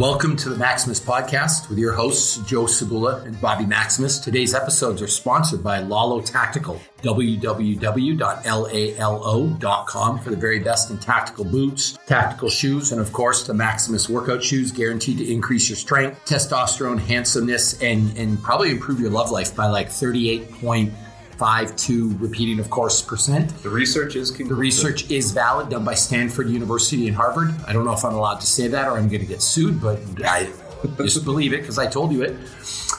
Welcome to the Maximus Podcast with your hosts, Joe Cebula and Bobby Maximus. Today's episodes are sponsored by Lalo Tactical, www.lalo.com for the very best in tactical boots, tactical shoes, and of course, the Maximus workout shoes guaranteed to increase your strength, testosterone, handsomeness, and, and probably improve your love life by like 38 point five to repeating, of course, percent. The research is The research is valid, done by Stanford University and Harvard. I don't know if I'm allowed to say that or I'm going to get sued, but I just believe it because I told you it.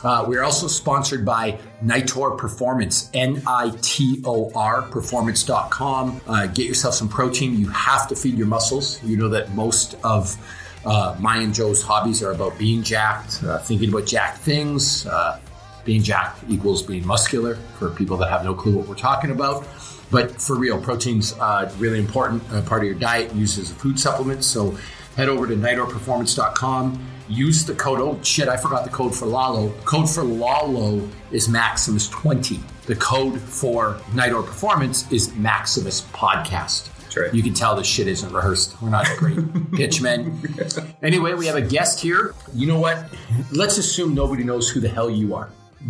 Uh, we're also sponsored by Nitor Performance, N I T O R, performance.com. Uh, get yourself some protein. You have to feed your muscles. You know that most of uh, my and Joe's hobbies are about being jacked, uh, thinking about jacked things, uh, being jacked equals being muscular for people that have no clue what we're talking about. But for real, protein's uh, really important uh, part of your diet, used as a food supplement. So head over to nitorperformance.com. Use the code. Oh shit! I forgot the code for Lalo. Code for Lalo is Maximus twenty. The code for Nitor Performance is Maximus Podcast. Right. You can tell this shit isn't rehearsed. We're not great pitchmen. Anyway, we have a guest here. You know what? Let's assume nobody knows who the hell you are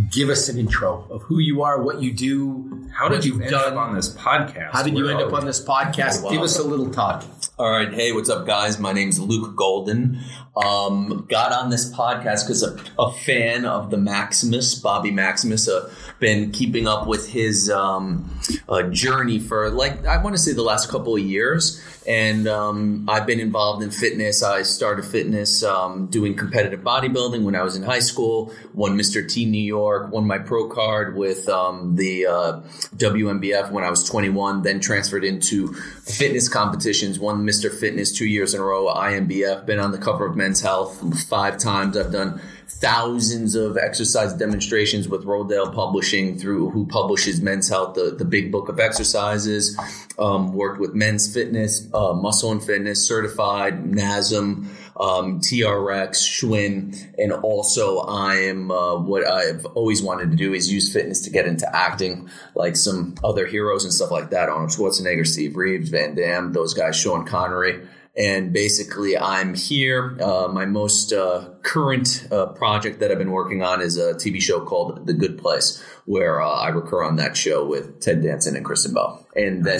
give us an intro of who you are, what you do. How did you end done. up on this podcast? How did you end up on this podcast? Give us a little talk. All right. Hey, what's up, guys? My name's Luke Guldan. Um, got on this podcast because a, a, fan of the Maximus, Bobby Maximus, uh, been keeping up with his um, uh, journey for like I want to say the last couple of years, and um, I've been involved in fitness. I started fitness um, doing competitive bodybuilding when I was in high school. Won Mr. T New York. Won my pro card with um, the uh, WNBF when I was 21. Then transferred into fitness competitions. Won Mr. Fitness two years in a row. INBF. Been on the cover of Men's Health five times. I've done thousands of exercise demonstrations with Rodale Publishing through who publishes Men's Health, the, the big book of exercises. Um, worked with Men's Fitness, uh, Muscle and Fitness, Certified, NASM, um, TRX, Schwinn, and also I am uh, what I've always wanted to do is use fitness to get into acting, like some other heroes and stuff like that. Arnold Schwarzenegger, Steve Reeves, Van Damme, those guys, Sean Connery. And basically, I'm here. Uh, my most uh, current uh, project that I've been working on is a TV show called The Good Place, where uh, I recur on that show with Ted Danson and Kristen Bell. And then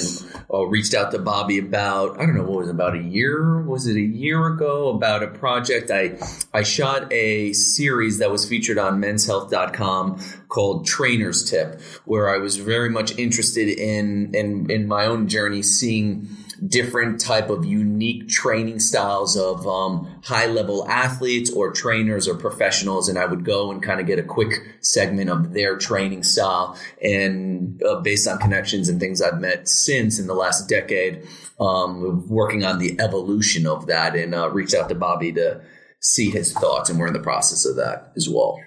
uh, reached out to Bobby about I don't know what was it, about a year was it a year ago about a project I I shot a series that was featured on menshealth.com called Trainer's Tip, where I was very much interested in in in my own journey seeing different type of unique training styles of um, high level athletes or trainers or professionals and i would go and kind of get a quick segment of their training style and uh, based on connections and things i've met since in the last decade um, working on the evolution of that and uh, reached out to bobby to see his thoughts and we're in the process of that as well.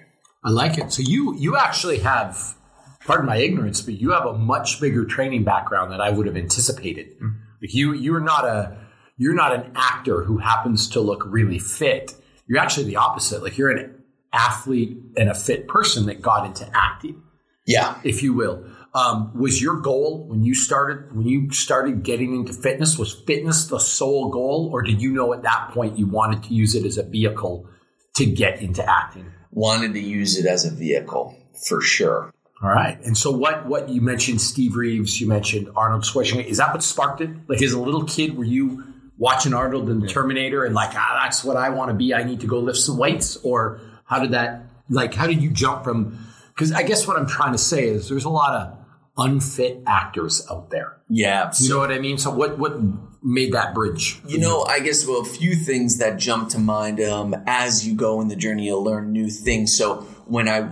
I like it. So you you actually have pardon my ignorance but you have a much bigger training background than i would have anticipated. Mm-hmm like you, you're not a, you're not an actor who happens to look really fit. You're actually the opposite. Like you're an athlete and a fit person that got into acting. Yeah, if you will. Um, was your goal when you started when you started getting into fitness? Was fitness the sole goal, or did you know at that point you wanted to use it as a vehicle to get into acting? Wanted to use it as a vehicle for sure. All right. And so what what you mentioned Steve Reeves, you mentioned Arnold Schwarzenegger. Is that what sparked it? Like as a little kid, were you watching Arnold and the Terminator and like, ah, that's what I want to be. I need to go lift some weights? Or how did that like how did you jump from because I guess what I'm trying to say is there's a lot of unfit actors out there. Yeah. You know what I mean? So what what made that bridge? You know, I guess well, a few things that jump to mind um, as you go in the journey, you'll learn new things. So when I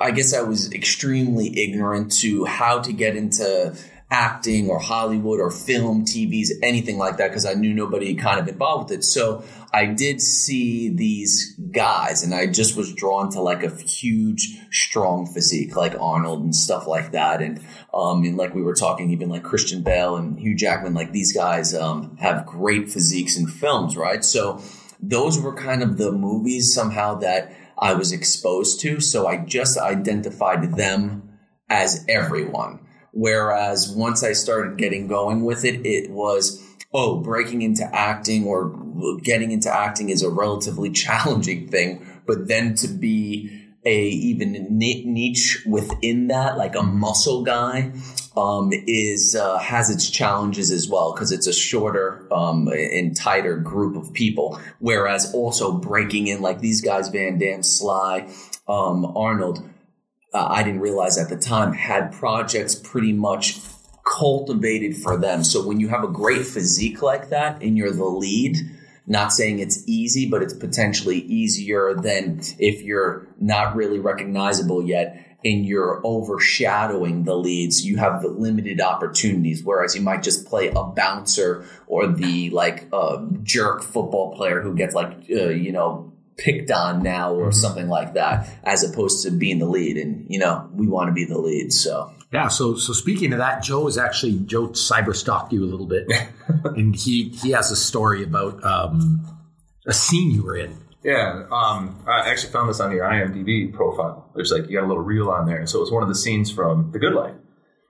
I guess I was extremely ignorant to how to get into acting or Hollywood or film, TVs, anything like that, because I knew nobody kind of involved with it. So I did see these guys and I just was drawn to like a huge, strong physique, like Arnold and stuff like that. And, um, and like we were talking, even like Christian Bale and Hugh Jackman, like these guys, um, have great physiques in films, right? So those were kind of the movies somehow that I was exposed to. So I just identified them as everyone. Whereas once I started getting going with it, it was oh, breaking into acting or getting into acting is a relatively challenging thing, but then to be a even niche within that, like a muscle guy, um, is uh, has its challenges as well because it's a shorter um, and tighter group of people. Whereas also breaking in like these guys, Van Damme, Sly, um, Arnold, uh, I didn't realize at the time had projects pretty much cultivated for them. So when you have a great physique like that and you're the lead not saying it's easy, but it's potentially easier than if you're not really recognizable yet and you're overshadowing the leads. You have the limited opportunities, whereas you might just play a bouncer or the like uh, jerk football player who gets like uh, you know picked on now or mm-hmm. something like that, as opposed to being the lead. And you know we want to be the lead, so. Yeah, so so speaking of that, Joe is actually Joe cyber stalked you a little bit, and he he has a story about um, a scene you were in. Yeah, um, I actually found this on your IMDb profile. There's like you got a little reel on there, so it was one of the scenes from The Good Life,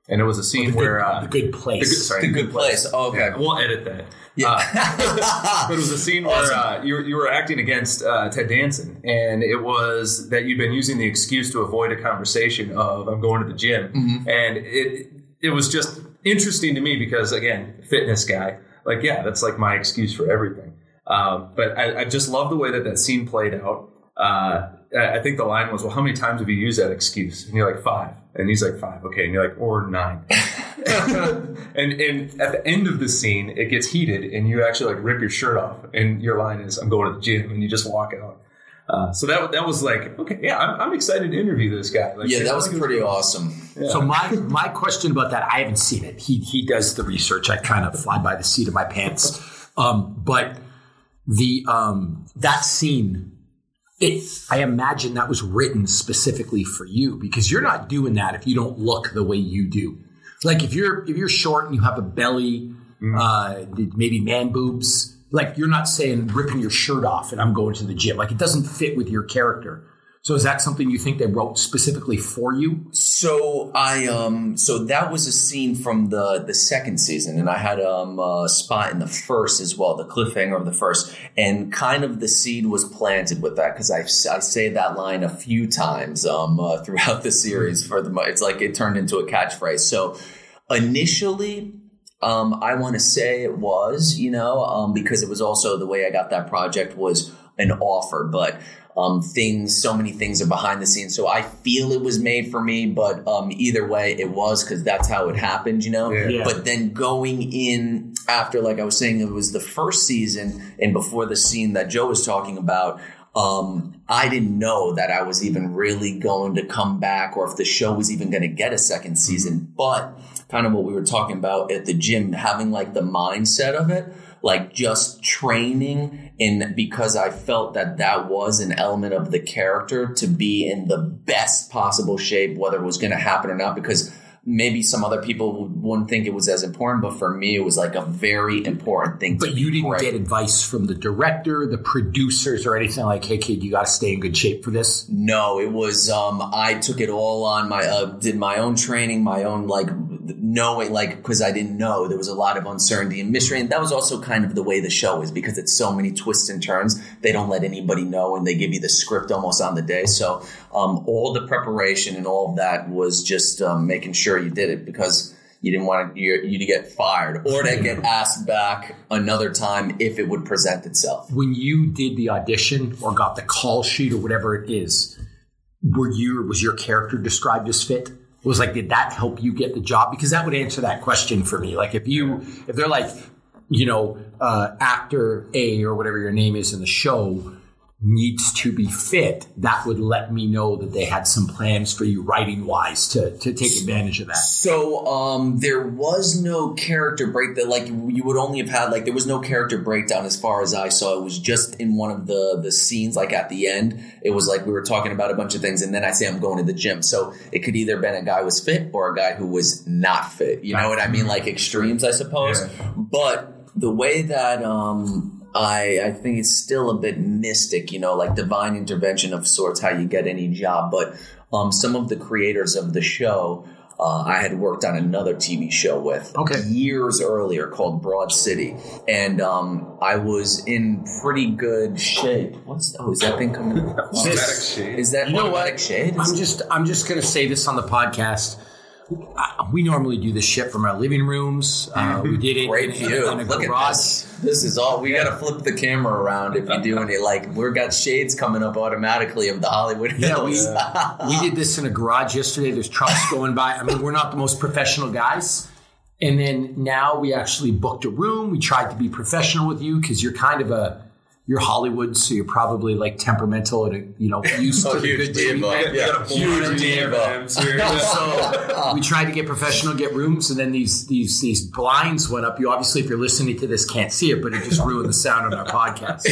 and it was a scene oh, the where good, uh, the good place, the good, sorry, the, the good, good place. place. Oh, okay, yeah, we'll edit that. Yeah. Uh, but it was a scene where awesome. uh, you, were, you were acting against uh, Ted Danson, and it was that you'd been using the excuse to avoid a conversation of "I'm going to the gym," mm-hmm. and it it was just interesting to me because again, fitness guy, like yeah, that's like my excuse for everything. Um, but I, I, just love the way that that scene played out. Uh, I think the line was, "Well, how many times have you used that excuse?" And you're like five, and he's like five, okay, and you're like or nine. and and at the end of the scene, it gets heated, and you actually like rip your shirt off, and your line is, "I'm going to the gym," and you just walk out. Uh, so that that was like, okay, yeah, I'm, I'm excited to interview this guy. Like, yeah, that was pretty awesome. Yeah. So my my question about that, I haven't seen it. He he does the research. I kind of fly by the seat of my pants. Um, but the um, that scene it, I imagine that was written specifically for you because you're not doing that if you don't look the way you do. Like if you're if you're short and you have a belly, mm. uh, maybe man boobs, like you're not saying ripping your shirt off and I'm going to the gym. Like it doesn't fit with your character. So is that something you think they wrote specifically for you? So I um so that was a scene from the the second season, and I had um a spot in the first as well, the cliffhanger of the first, and kind of the seed was planted with that because I I say that line a few times um uh, throughout the series for the it's like it turned into a catchphrase. So initially um, I want to say it was, you know, um, because it was also the way I got that project was an offer, but um, things, so many things are behind the scenes. So I feel it was made for me, but um, either way, it was because that's how it happened, you know. Yeah. Yeah. But then going in after, like I was saying, it was the first season, and before the scene that Joe was talking about. Um, I didn't know that I was even really going to come back or if the show was even going to get a second season. But kind of what we were talking about at the gym, having like the mindset of it, like just training and because I felt that that was an element of the character to be in the best possible shape, whether it was going to happen or not, because maybe some other people wouldn't think it was as important, but for me, it was like a very important thing. But you didn't get advice from the director, the producers, or anything like, "Hey, kid, you got to stay in good shape for this." No, it was. Um, I took it all on my uh, did my own training, my own like knowing, like because I didn't know there was a lot of uncertainty and mystery, and that was also kind of the way the show is because it's so many twists and turns. They don't let anybody know, and they give you the script almost on the day. So um, all the preparation and all of that was just um, making sure you did it because you didn't want you, you to get fired or to get asked back another time if it would present itself. When you did the audition or got the call sheet or whatever it is, were you was your character described as fit? Was like, did that help you get the job? Because that would answer that question for me. Like if you if they're like, you know, uh, actor A or whatever your name is in the show needs to be fit, that would let me know that they had some plans for you writing wise to, to take advantage of that. So um, there was no character break that like you would only have had like there was no character breakdown as far as I saw. It was just in one of the the scenes like at the end. It was like we were talking about a bunch of things and then I say I'm going to the gym. So it could either been a guy was fit or a guy who was not fit. You know what I mean? Like extremes, I suppose. Yeah. But the way that um I, I think it's still a bit mystic, you know, like divine intervention of sorts, how you get any job. But um, some of the creators of the show uh, I had worked on another TV show with Okay. years earlier called Broad City, and um, I was in pretty good shape. What's oh, is that thing coming? Automatic shade. Is that You know what? automatic shade? I'm just I'm just gonna say this on the podcast. Uh, We normally do this shit from our living rooms. Uh, we did it Great in, view. in a Look garage. at this. This is all. We got to flip the camera around if you're doing it. Like we've got shades coming up automatically of the Hollywood Yeah, we, Hills. we did this in a garage yesterday. There's trucks going by. I mean, we're not the most professional guys. And then now we actually booked a room. We tried to be professional with you because you're kind of a you're Hollywood, so you're probably like temperamental and you know used Oh, to the huge good diva. treatment. Yeah. You got a Huge diva. So we tried to get professional, get rooms, and then these these these blinds went up. You obviously, if you're listening to this, can't see it, but it just ruined the sound on our podcast.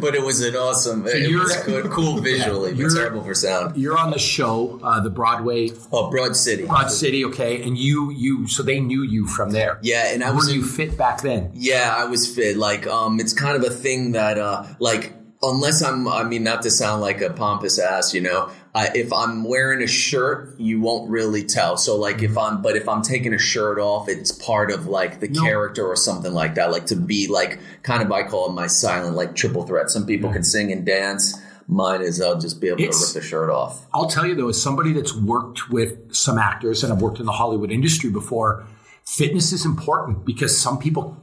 but it was an awesome. it you're- was good, cool visually, but You're- terrible for sound. You're on the show, uh, the Broadway Oh, Broad City. Broad City, okay, and you you so they knew you from there. Yeah, and I Were was you fit back then? Yeah, I was fit. Like, um, it's kind of a thing that, uh, like, unless I'm, I mean, not to sound like a pompous ass, you know, uh, if I'm wearing a shirt, you won't really tell. So, like, if I'm, but if I'm taking a shirt off, it's part of like the No. character or something like that. Like to be like, kind of, I call it my silent, like triple threat. Some people can sing and dance. Mine is I'll just be able It's- to rip the shirt off. I'll tell you though, as somebody that's worked with some actors and I've worked in the Hollywood industry before, fitness is important because some people,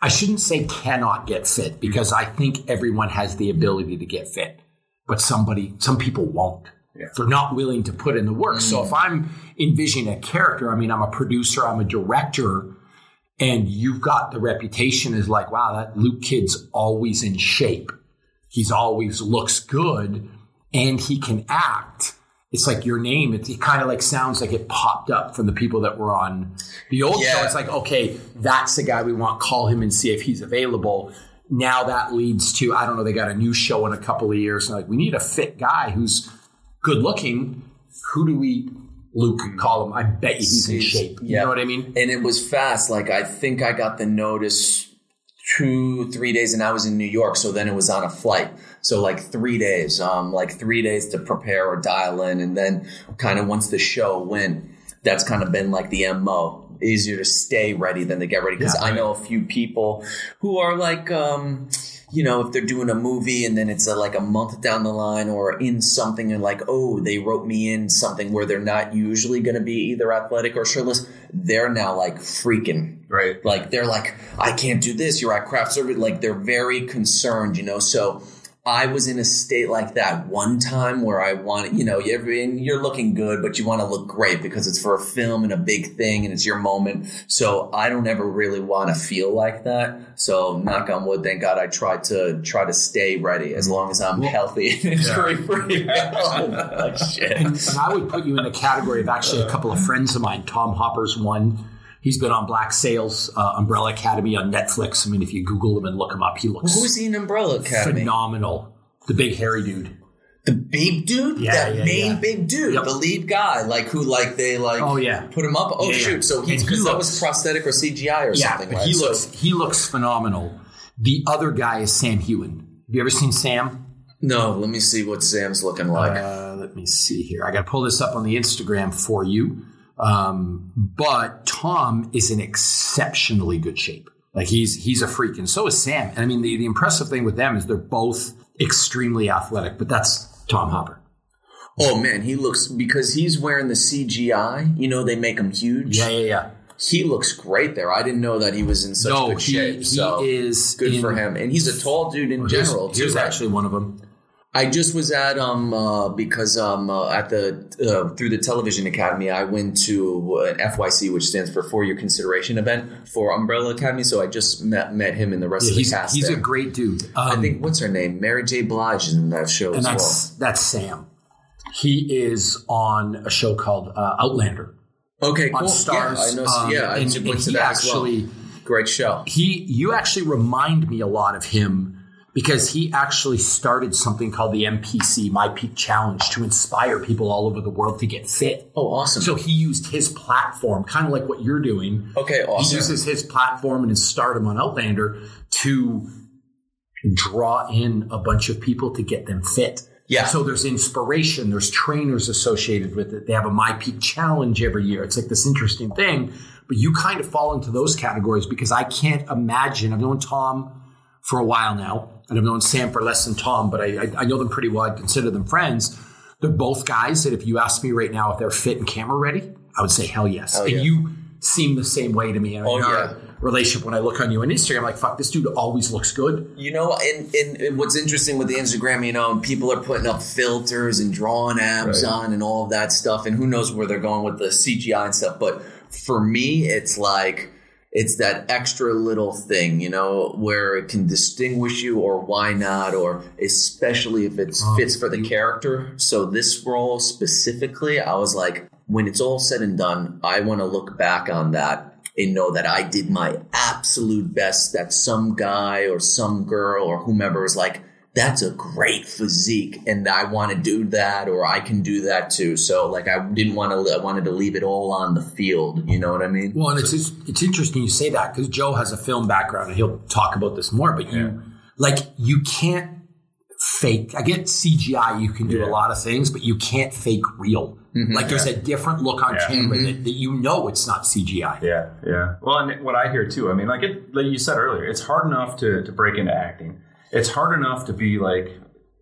I shouldn't say cannot get fit because I think everyone has the ability to get fit, but somebody, some people won't. They're not willing to put in the work. So if I'm envisioning a character, I mean, I'm a producer, I'm a director, and you've got the reputation as like, wow, that Luke kid's always in shape. He's always looks good and he can act. It's like your name. It, it kind of like sounds like it popped up from the people that were on the old show. It's like, okay, that's the guy we want. Call him and see if he's available. Now that leads to, I don't know, they got a new show in a couple of years. And like, we need a fit guy who's good looking. Who do we, Luke, call him? I bet you he's in shape. You yeah. know what I mean? and it was fast. Like I think I got the notice two, three days, and I was in New York, so then it was on a flight. So like three days, um, like three days to prepare or dial in, and then kind of once the show went, that's kind of been like the mo. Easier to stay ready than to get ready because Yeah, I know a few people who are like. Um, you know, if they're doing a movie and then it's uh like a month down the line or in something and like, oh, they wrote me in something where they're not usually going to be either athletic or shirtless, they're now like freaking. Right. Like they're like, I can't do this. You're at craft service. Like they're very concerned, you know. So I was in a state like that one time where I wanted, you know, you're, looking good, but you want to look great because it's for a film and a big thing and it's your moment. So I don't ever really want to feel like that. So knock on wood, thank God I try to try to stay ready as long as I'm healthy and injury free. oh, shit. And, and I would put you in the category of actually a couple of friends of mine. Tom Hopper's one. He's been on Black Sails, uh, Umbrella Academy on Netflix. I mean, if you Google him and look him up, he looks Who's he in Umbrella Academy? phenomenal. The big hairy dude. The big dude, Yeah, that yeah, main yeah. big dude, Yep. the lead guy, like who, like they like, Oh, yeah. put him up. Oh shoot, so he's he because that was prosthetic or CGI or something, but right? he So- looks he looks phenomenal. The other guy is Sam Heughan. Have you ever seen Sam? no, let me see what Sam's looking like. Uh, let me see here. I got to pull this up on the Instagram for you. Um, but Tom is in exceptionally good shape. Like he's he's a freak, and so is Sam. And I mean, the, the impressive thing with them is they're both extremely athletic. But that's Tom Hopper. oh man, he looks because he's wearing the CGI. You know, they make him huge. Yeah, yeah, yeah. He looks great there. I didn't know that he was in such No, good he, shape. he so is good in- for him, and he's a tall dude in Here's, general. too, here's right? actually one of them. I just was at um uh, because um uh, at the uh, through the television academy I went to an FYC which stands for four year consideration event for Umbrella Academy so I just met met him and the rest Yeah, of the he's cast. he's there. a great dude. I Um, think what's her name Mary J Blige is in that show and as that's that's Sam. He is on a show called uh, Outlander. Okay, cool. Stars. Yeah, I know. Um, yeah, I and, and to he that as well. actually. Great show. he you actually remind me a lot of him because he actually started something called the MPC My Peak Challenge to inspire people all over the world to get fit. Oh, awesome. So he used his platform, kind of like what you're doing. okay, awesome. He uses his platform and his stardom on Outlander to draw in a bunch of people to get them fit. Yeah. So there's inspiration, there's trainers associated with it. They have a My Peak challenge every year. It's like this interesting thing. But you kind of fall into those categories because I can't imagine. I've known Tom for a while now, and I've known Sam for less than Tom, but I, I, I know them pretty well. I consider them friends. They're both guys that if you ask me right now if they're fit and camera ready, I would say hell yes. Hell and yeah. you seem the same way to me. Oh, in our yeah. relationship when I look on you on Instagram, I'm like, fuck, this dude always looks good. You know, and, and, and what's interesting with the Instagram, you know, people are putting up filters and drawing abs Right. on and all of that stuff, and who knows where they're going with the CGI and stuff. But for me, it's like it's that extra little thing, you know, where it can distinguish you, or why not, or especially if it oh, fits for the character. So this role specifically, I was like, when it's all said and done, I want to look back on that and know that I did my absolute best. That some guy or some girl or whomever is like, that's a great physique, and I want to do that, or I can do that too. So, like, I didn't want to. I wanted to leave it all on the field. You know what I mean? Well, and it's it's, it's interesting you say that because Joe has a film background and he'll talk about this more. But you like you can't fake. I get CGI. You can do a lot of things, but you can't fake real. Mm-hmm. Like there's a different look on Yeah. camera mm-hmm. that, that you know it's not CGI. Yeah, yeah. Well, and what I hear too, I mean, like it, like you said earlier, it's hard enough to to break into acting. It's hard enough to be like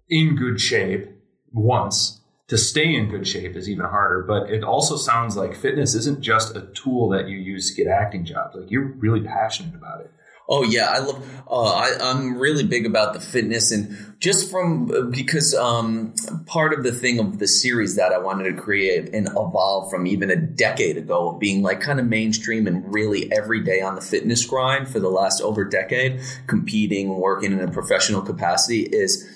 in good shape once. To stay in good shape is even harder. But it also sounds like fitness isn't just a tool that you use to get acting jobs. Like you're really passionate about it. Oh yeah, I love. Uh, I, I'm really big about the fitness, and just from because um, part of the thing of the series that I wanted to create and evolve from even a decade ago of being like kind of mainstream and really every day on the fitness grind for the last over decade, competing, working in a professional capacity is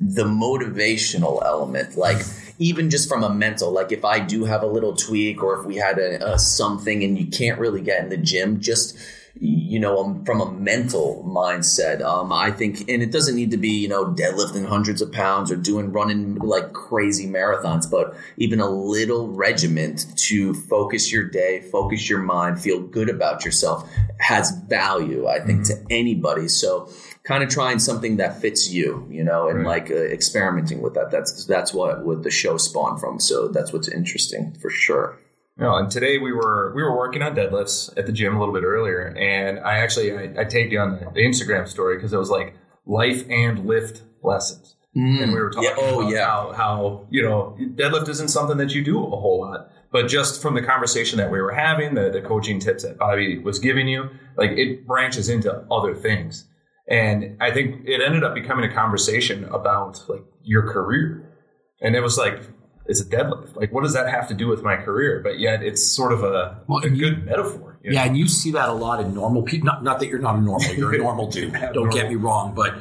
the motivational element, like. Even just from a mental, like if I do have a little tweak or if we had a, a something and you can't really get in the gym, just you know, um, from a mental mindset. Um, I think, and it doesn't need to be, you know, deadlifting hundreds of pounds or doing running like crazy marathons, but even a little regiment to focus your day, focus your mind, feel good about yourself has value, I think, to anybody. So, kind of trying something that fits you, you know, and Right. like uh, experimenting with that. That's that's what what the show spawned from. So that's what's interesting for sure. No, and today we were we were working on deadlifts at the gym a little bit earlier, and I actually I, I tagged you on the, the Instagram story because it was like life and lift lessons, mm. and we were talking Yeah, oh, about yeah. how how you know deadlift isn't something that you do a whole lot, but just from the conversation that we were having, the the coaching tips that Bobby was giving you, like it branches into other things, and I think it ended up becoming a conversation about like your career, and it was like. It's a deadlift. Like, what does that have to do with my career? But yet, it's sort of a, Well, a you- good metaphor. you know? Yeah, and you see that a lot in normal people. Not, not that you're not a normal, you're a normal dude. Don't get me wrong, but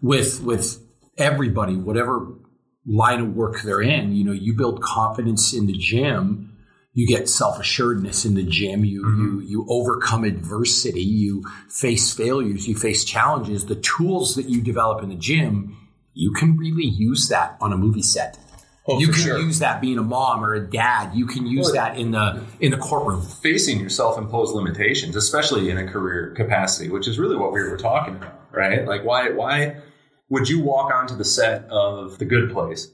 with with everybody, whatever line of work they're in, you know, you build confidence in the gym. You get self assuredness in the gym. You mm-hmm. you you overcome adversity. You face failures. You face challenges. The tools that you develop in the gym, you can really use that on a movie set. Oh, you can sure. use that being a mom or a dad. You can use Well, that in the in the courtroom. facing your self-imposed limitations, especially in a career capacity, which is really what we were talking about, right? Like, why why would you walk onto the set of The Good Place,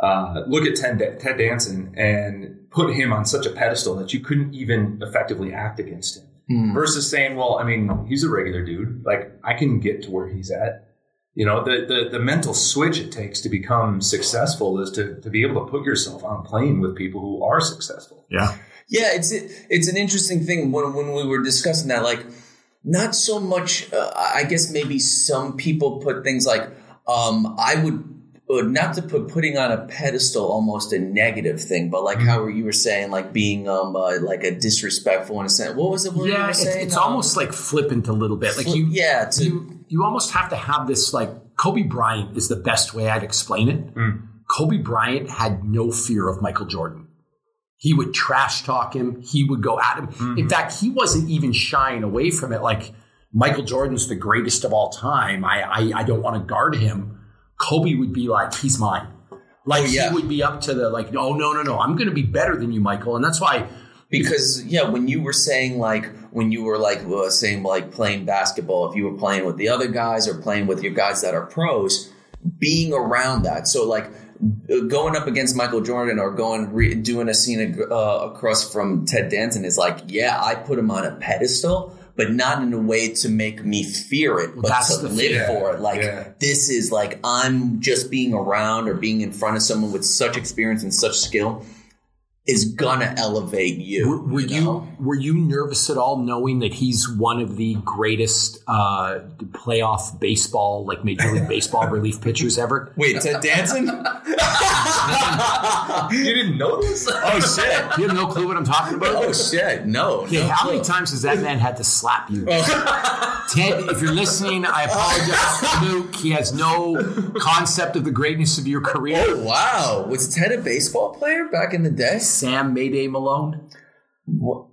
uh, look at Ted, Da- Ted Danson, and put him on such a pedestal that you couldn't even effectively act against him, Hmm. versus saying, "Well, I mean, he's a regular dude. Like, I can get to where he's at." You know, the, the, the mental switch it takes to become successful is to, to be able to put yourself on a plane with people who are successful. Yeah. Yeah, it's it's an interesting thing when when we were discussing that. Like, not so much. Uh, I guess maybe some people put things like um, I would. uh, Not to put putting on a pedestal almost a negative thing, but like how you were saying, like being um uh, like a disrespectful in a sense. What was it? What you Yeah, were it's, saying? it's Um, almost like flippant a little bit. Like you, yeah, to, you, you almost have to have this. Like Kobe Bryant is the best way I'd explain it. Mm. Kobe Bryant had no fear of Michael Jordan. He would trash talk him. He would go at him. Mm-hmm. In fact, he wasn't even shying away from it. Like Michael Jordan's the greatest of all time. I I, I don't want to guard him. Kobe would be like, he's mine. Like Oh, yeah. he would be up to the like, oh no no no, I'm going to be better than you, Michael. And that's why because yeah when you were saying like when you were like uh, saying like playing basketball if you were playing with the other guys or playing with your guys that are pros being around that so like going up against Michael Jordan or going re- doing a scene uh, across from Ted Danson is like, yeah, I put him on a pedestal, but not in a way to make me fear it, but that's to live fear. for it. Like Yeah. this is like I'm just being around or being in front of someone with such experience and such skill is gonna elevate you. Were, were you, know? were you nervous at all knowing that he's one of the greatest uh, playoff baseball, like Major League Baseball relief pitchers ever? Wait, Ted Danson? You didn't know this? oh shit! You have no clue what I'm talking about. Oh shit! No. Okay, no how clue. many times has that man had to slap you? Ted, if you're listening, I apologize, Luke. He has no concept of the greatness of your career. Oh wow! Was Ted a baseball player back in the day? Sam Mayday Malone. What?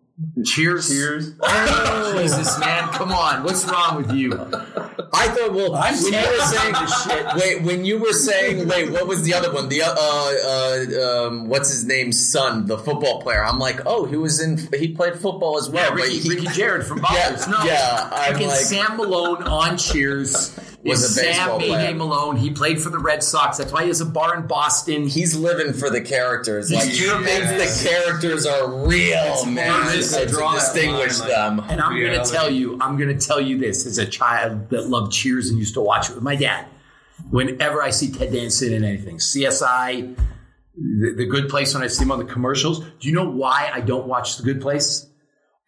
Cheers. Cheers. Oh, Jesus, man. Come on. What's wrong with you? I thought. Well, I'm when you were saying this shit. Wait, when you were saying, wait, what was the other one? The uh, uh, um, what's his name's son, the football player. I'm like, oh, he was in. He played football as well. Yeah, Ricky, he- Ricky Jared from Yeah, no. yeah, I'm like- Sam Malone on Cheers Was a baseball Sam Mayday player. Malone. He played for the Red Sox. That's why he has a bar in Boston. He's living for the characters. Like he Yes. thinks the characters are real, man. hard To, to to draw that distinguish line, them. And I'm going to tell you, I'm going to tell you this as a child that loved Cheers and used to watch it with my dad. Whenever I see Ted Danson in anything, CSI, the, the Good Place, when I see him on the commercials, do you know why I don't watch The Good Place?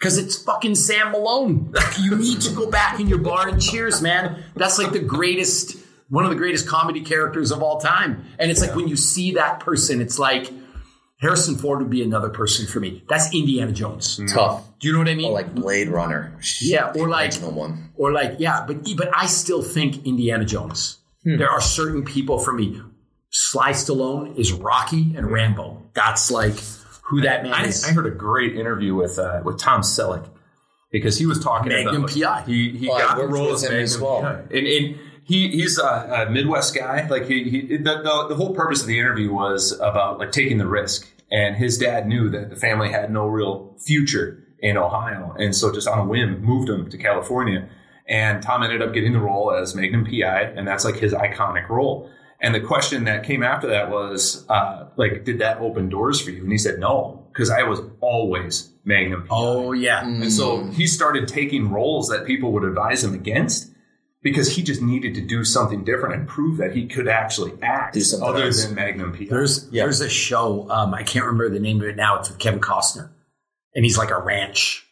Because it's fucking Sam Malone. Like, you need to go back in your bar and Cheers, man. That's like the greatest, one of the greatest comedy characters of all time. And it's like when you see that person, it's like Harrison Ford would be another person for me. That's Indiana Jones. Mm. Tough. Do you know what I mean? Or like Blade Runner. Yeah, or like- original one. or like yeah but but i still think indiana jones hmm. there are certain people for me sly stallone is rocky and rambo that's like who that man I, is I heard a great interview with uh, with Tom Selleck because he was talking Magnum about PI. He he Oh, got the role as Magnum as well. PI. and, and he he's a, a Midwest guy. Like he, he the, the the whole purpose of the interview was about like taking the risk. And his dad knew that the family had no real future in Ohio, and so just on a whim moved him to California. And Tom ended up getting the role as Magnum PI, and that's like his iconic role. And the question that came after that was, uh, like, did that open doors for you? And he said, no, because I was always Magnum PI. oh yeah And so he started taking roles that people would advise him against because he just needed to do something different and prove that he could actually act Do something other else. than Magnum PI. there's Yeah. there's a show um i can't remember the name of it now it's with kevin costner and he's like a ranch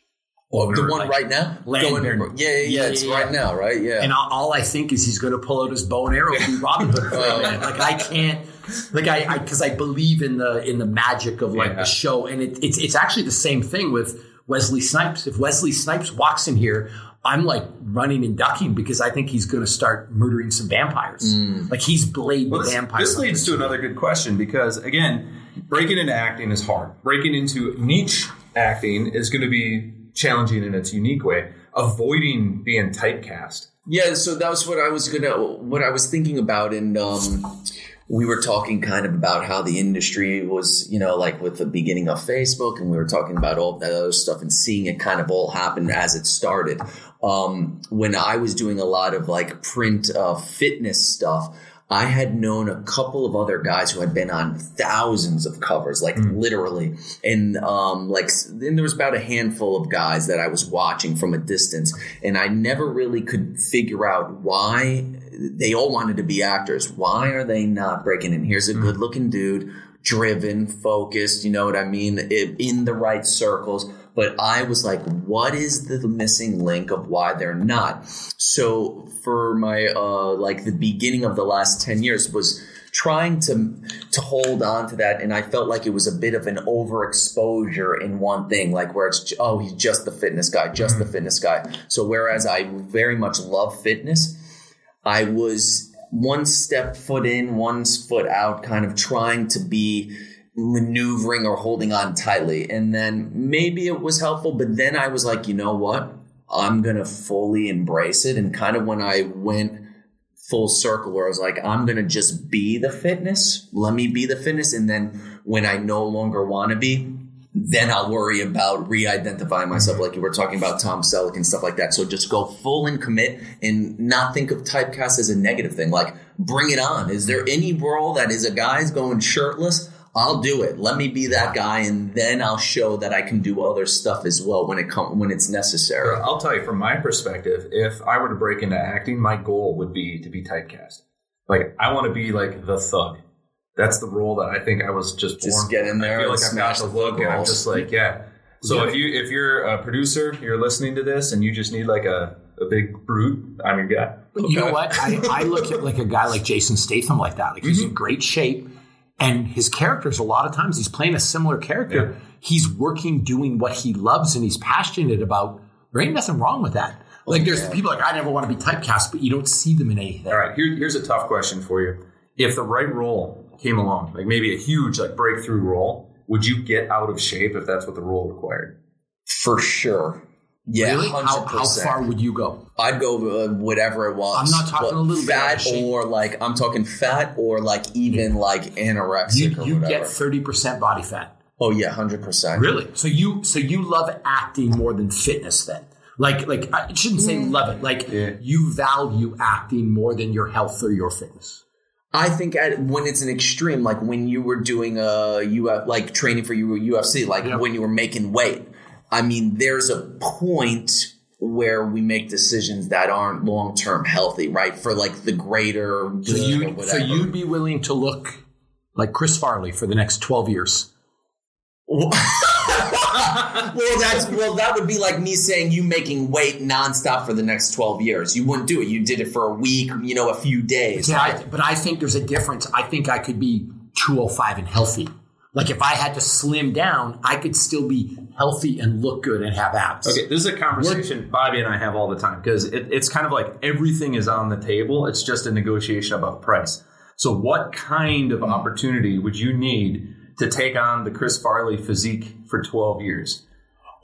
owner, The one like- right now? Landon. Going- yeah, yeah, yeah, Yeah, It's yeah, right yeah. now, right? Yeah. And all, all I think is he's going to pull out his bow and arrow and be Robin Hood for a Oh. minute. Like I can't, like I, because I, believe in the in the magic of like Yeah. the show, and it, it's it's actually the same thing with Wesley Snipes. If Wesley Snipes walks in here, I'm like running and ducking because I think he's going to start murdering some vampires. Mm. Like he's Blade Well, the this, vampire. this leads to another good question because again, breaking into acting is hard. Breaking into niche acting is going to be challenging in its unique way. Avoiding being typecast. Yeah, so that was what I was gonna, what I was thinking about, and um, we were talking kind of about how the industry was, you know, like with the beginning of Facebook, and we were talking about all that other stuff and seeing it kind of all happen as it started. Um, when I was doing a lot of like print uh, fitness stuff, I had known a couple of other guys who had been on thousands of covers, like literally. And um, like, then there was about a handful of guys that I was watching from a distance, and I never really could figure out why they all wanted to be actors. Why are they not breaking in? Here's a good looking dude, driven, focused, you know what I mean, in the right circles. But I was like, what is the missing link of why they're not? So for my uh like the beginning of the last 10 years was trying to to hold on to that and I felt like it was a bit of an overexposure in one thing like where it's oh he's just the fitness guy just the fitness guy so whereas I very much love fitness I was one step foot in one foot out kind of trying to be maneuvering or holding on tightly and then maybe it was helpful but then I was like you know what I'm gonna fully embrace it. And kind of when I went full circle, where I was like, I'm gonna just be the fitness. Let me be the fitness. And then when I no longer want to be, then I'll worry about re-identifying myself, mm-hmm. like you were talking about Tom Selleck and stuff like that. So just go full and commit, and not think of typecast as a negative thing. Like bring it on. Is there any role that is a guy's going shirtless? I'll do it. Let me be that guy, and then I'll show that I can do other stuff as well when it come when it's necessary. I'll tell you from my perspective, if I were to break into acting, my goal would be to be typecast. Like I want to be like the thug. That's the role that I think I was just born. Just get in there I feel like I've got smash the the look, and I'm just like, yeah. So if you if you're a producer, you're listening to this, and you just need like a, a big brute, I'm your guy. But you know what? I, I look at like a guy like Jason Statham like that. Like he's Mm-hmm. in great shape, and his characters a lot of times he's playing a similar character. He's working, doing what he loves, and he's passionate about. There ain't nothing wrong with that. Oh, like there's people like I never want to be typecast, but you don't see them in anything. All right, here, here's a tough question for you. If the right role came along, like maybe a huge like breakthrough role, would you get out of shape if that's what the role required? For sure. Yeah, Really? How, how far would you go? I'd go uh, whatever it was. I'm not talking a little fat of shape. or like I'm talking fat or like even like anorexic You, or you whatever. get thirty percent body fat. oh yeah, hundred percent. Really? So you so you love acting more than fitness then? Like like I shouldn't say love it. Like Yeah. you value acting more than your health or your fitness. I think at, when it's an extreme, like when you were doing a UF, like training for your UFC, like Yeah. when you were making weight. I mean, there's a point where we make decisions that aren't long term healthy, right? For like the greater good So or you, So you'd be willing to look like Chris Farley for the next twelve years. well, that's well, that would be like me saying you making weight nonstop for the next twelve years. You wouldn't do it. You did it for a week, you know, a few days. Yeah, I, but I think there's a difference. I think I could be 205 and healthy. Like if I had to slim down, I could still be healthy and look good and have abs. Okay, this is a conversation Bobby and I have all the time because it, it's kind of like everything is on the table. It's just a negotiation about price. So, what kind of opportunity would you need to take on the Chris Farley physique for 12 years?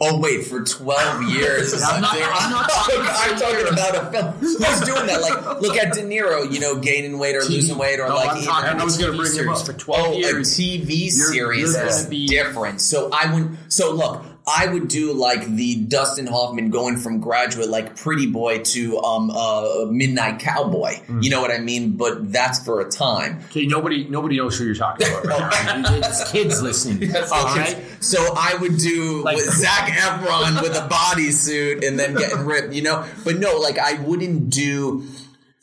Oh wait, for twelve years. I'm not- I'm not talking I'm talking about a film. Who's doing that? Like, look at De Niro. You know, gaining weight or losing weight, or No, like I'm talking- I was gonna TV bring him series. up for 12 oh, years. A TV You're- series you're is be- different. So I wouldn't. So look, I would do like the Dustin Hoffman going from graduate, like Pretty Boy, to um uh Midnight Cowboy. Mm. You know what I mean? But that's for a time. Okay, nobody nobody knows who you're talking about. Right now. It's kids listening. All right. So I would do Like- with Zac Efron with a bodysuit and then getting ripped, you know. But no, like I wouldn't do.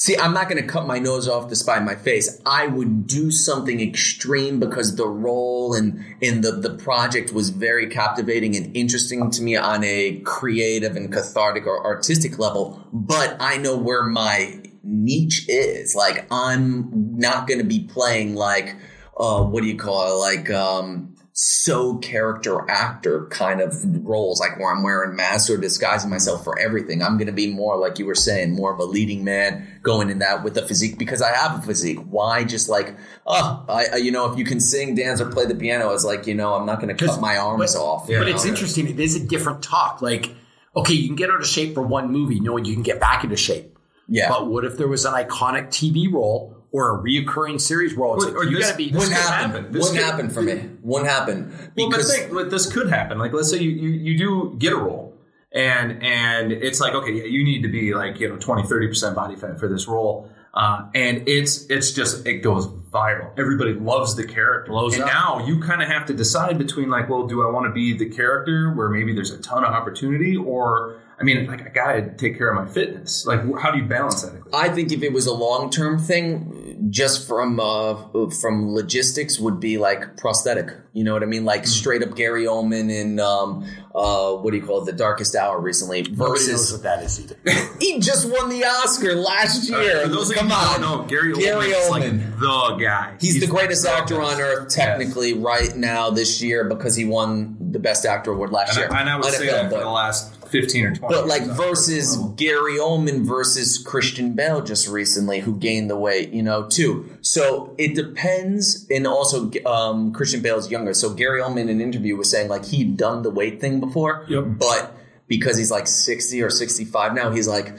See, I'm not going to cut my nose off to spite my face. I would do something extreme because the role and in the the project was very captivating and interesting to me on a creative and cathartic or artistic level. But I know where my niche is. Like I'm not going to be playing like uh, what do you call it? Like um, so character actor kind of roles, like where I'm wearing masks or disguising myself for everything. I'm going to be more like you were saying, more of a leading man going in that with the physique because I have a physique. Why just like, oh, I, you know, if you can sing, dance, or play the piano, it's like you know, I'm not going to cut my arms but, off. But it's interesting. It is a different talk. Like, okay, you can get out of shape for one movie, knowing you can get back into shape. Yeah. But what if there was an iconic TV role or a reoccurring series role? It's Or- like, or you got to be. this wouldn't happen. happen. This Wouldn't could- happen for me. Wouldn't happen Well, but think, but this could happen. Like, let's say you, you, you do get a role, and and it's like, okay, yeah, you need to be like you know 20, 30 percent body fat for this role, uh, and it's it's just it goes viral. Everybody loves the character, Blows and up. now you kind of have to decide between like, well, do I want to be the character where maybe there's a ton of opportunity, or I mean, like I gotta take care of my fitness. Like, how do you balance that? I think if it was a long term thing, just from uh, from logistics, would be like prosthetic. You know what I mean? Like straight up Gary Oldman in um, uh, what do you call it, The Darkest Hour recently Nobody knows versus what that is either. he just won the Oscar last year. For those of Come you on, don't Gary, Gary Oldman's Oldman. like the guy. He's, the greatest the actor best. on earth, technically, right now this year because he won the Best Actor award last year. And I, and I would on say that for the last fifteen or twenty. But like versus Gary Oldman versus Christian Bale just recently, who gained the weight, you know, too. So it depends. And also, um, Christian Bale's younger. So Gary Oldman in an interview was saying like he'd done the weight thing before, Yep. but because he's like 60 or 65 now, he's like,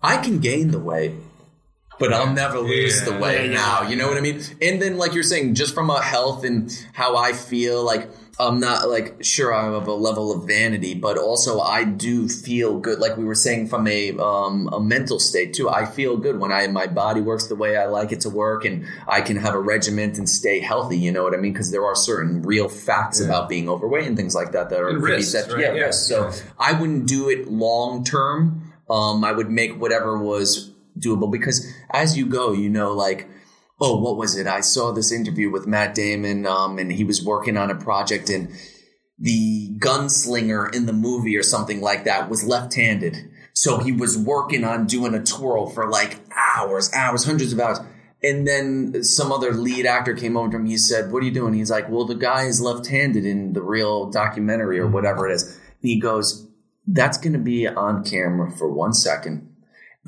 I can gain the weight but I'll never lose Yeah. the weight Yeah, yeah. now. You know what I mean? And then, like you're saying, just from a health and how I feel, like I'm not like sure I'm of a level of vanity, but also I do feel good. Like we were saying, from a um, a mental state too. I feel good when I my body works the way I like it to work, and I can have a regiment and stay healthy. You know what I mean? Because there are certain real facts about being overweight and things like that that are risks, that- right? yeah, Yeah. risks. So I wouldn't do it long term. Um, I would make whatever was doable because as you go, you know, like, oh, what was it? I saw this interview with Matt Damon, um, and he was working on a project, and the gunslinger in the movie or something like that was left-handed. So he was working on doing a twirl for like hours, hours, hundreds of hours. And then some other lead actor came over to him. He said, "What are you doing?" He's like, "Well, the guy is left-handed in the real documentary or whatever it is." And he goes, "That's going to be on camera for one second,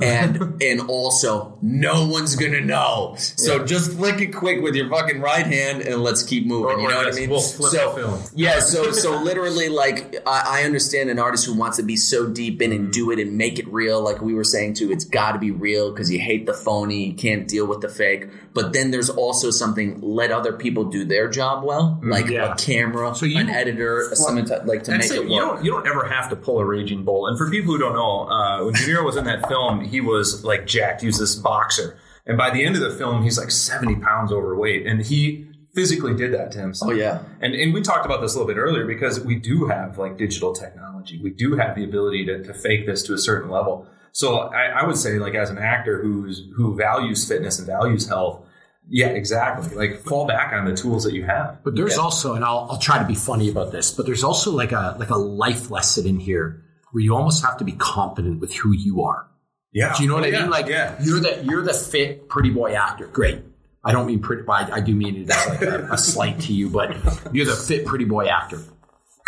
and and also no one's to know. So just flick it quick with your fucking right hand, and let's keep moving. Or- you know what I mean? we'll so the film. yeah, so so literally, like I, I understand an artist who wants to be so deep in and do it and make it real. Like we were saying too, it's got to be real because you hate the phony, you can't deal with the fake. But then there's also something let other people do their job well, like Yeah. a camera, So you- an editor, someone to, like to make it you work. don't you don't ever have to pull a raging bull. And for people who don't know, uh, when De Niro was in that film, he was like jacked. He was this boxer, and by the end of the film, he's like seventy pounds overweight, and he physically did that to himself. Oh yeah, And and we talked about this a little bit earlier because we do have like digital technology. We do have the ability to, to fake this to a certain level. So I, I would say like as an actor who's who values fitness and values health, yeah, exactly. Like fall back on the tools that you have. But there's Yeah. also, and I'll, I'll try to be funny about this, but there's also like a like a life lesson in here where you almost have to be confident with who you are. Yeah. Do you know what Oh, I yeah, mean? Like yeah. you're the you're the fit pretty boy actor. Great. I don't mean pretty. I, I do mean it as like a, a slight to you, but you're the fit pretty boy actor.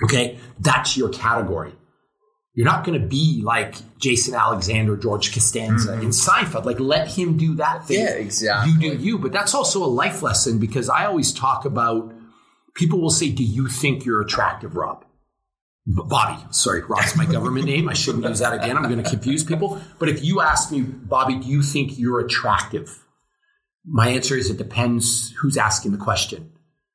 Okay, that's your category. You're not going to be like Jason Alexander, George Costanza mm-hmm. in Seinfeld. Like, let him do that thing. Yeah, exactly. You do you, but that's also a life lesson because I always talk about. People will say, "Do you think you're attractive, Rob?" Bobby, sorry, Rob's my government name. I shouldn't use that again. I'm going to confuse people. But if you ask me, Bobby, do you think you're attractive? My answer is it depends who's asking the question.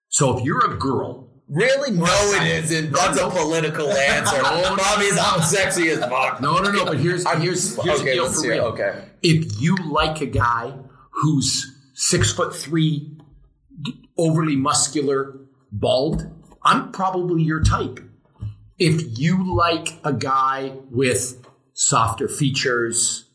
So if you're a girl, really? No, it isn't. That's a political answer. Bobby's I'm sexy as fuck. no, no, no. But here's here's here's the deal let's for real. Okay. If you like a guy who's six foot three, overly muscular, bald, I'm probably your type. If you like a guy with softer features,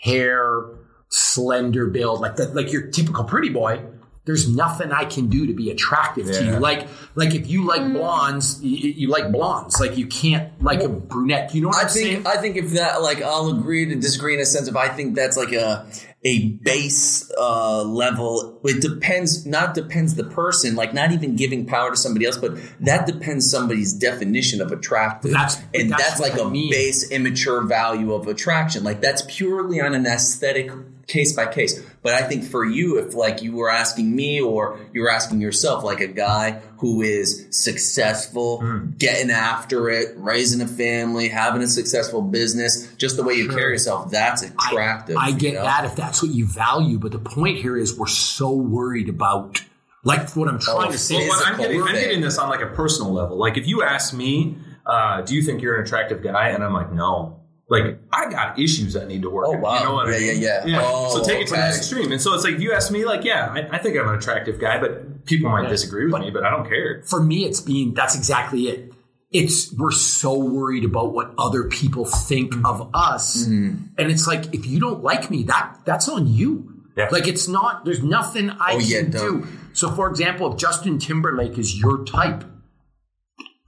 hair, slender build, like that, like your typical pretty boy, there's nothing I can do to be attractive to you. Like, like if you like mm. blondes, you, you like blondes. Like you can't like a brunette. You know what I I'm saying? think I think if that like I'll agree to disagree in a sense of I think that's like a a base uh, level. It depends. Not depends the person. Like not even giving power to somebody else, but that depends somebody's definition of attractive. That's- and that's that's, like I a mean. base immature value of attraction. Like that's purely on an aesthetic case by case. But I think for you, if like you were asking me or you're asking yourself, like a guy who is successful, Hmm. getting after it, raising a family, having a successful business, just the way you carry yourself, that's attractive. I, I get you know? that if that's what you value, but the point here is we're so worried about like what I'm trying Oh, to say. Well, is what a I'm, getting, I'm thing. getting this on like a personal level. Like if you ask me, uh, do you think you're an attractive guy? And I'm like, no. Like I got issues I need to work. Oh, wow. You know what I Yeah, mean? yeah, yeah. Oh, so take it to the okay. extreme. And so it's like if you ask me, like, yeah, I, I think I'm an attractive guy, but people might Yeah. disagree with But- me, but I don't care. For me, it's being that's exactly it. It's we're so worried about what other people think Mm-hmm. of us, and it's like if you don't like me, that that's on you. Yeah. Like it's not. There's nothing I Oh, can don't. do. So, for example, if Justin Timberlake is your type,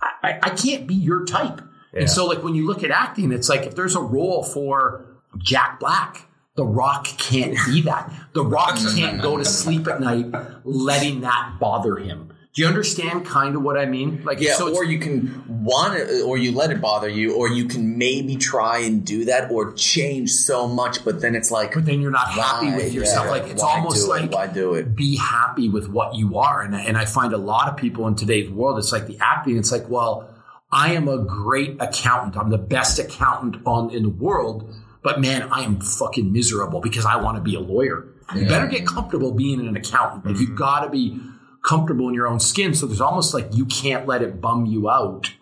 I, I, I can't be your type. Yeah. And so, like when you look at acting, it's like if there's a role for Jack Black, The Rock can't be that. The Rock can't go to sleep at night letting that bother him. Do you understand kind of what I mean? Like, Yeah, so or you can want it, or you let it bother you, or you can maybe try and do that, or change so much, but then it's like, but then you're not happy with yourself. Yeah, like it's almost do it? like why do it? be happy with what you are. And, and I find a lot of people in today's world, it's like the acting, it's like, well, I am a great accountant. I'm the best accountant on in the world, but man, I am fucking miserable because I want to be a lawyer. You better get comfortable being an accountant. Like you mm-hmm. got to be comfortable in your own skin. So there's almost like you can't let it bum you out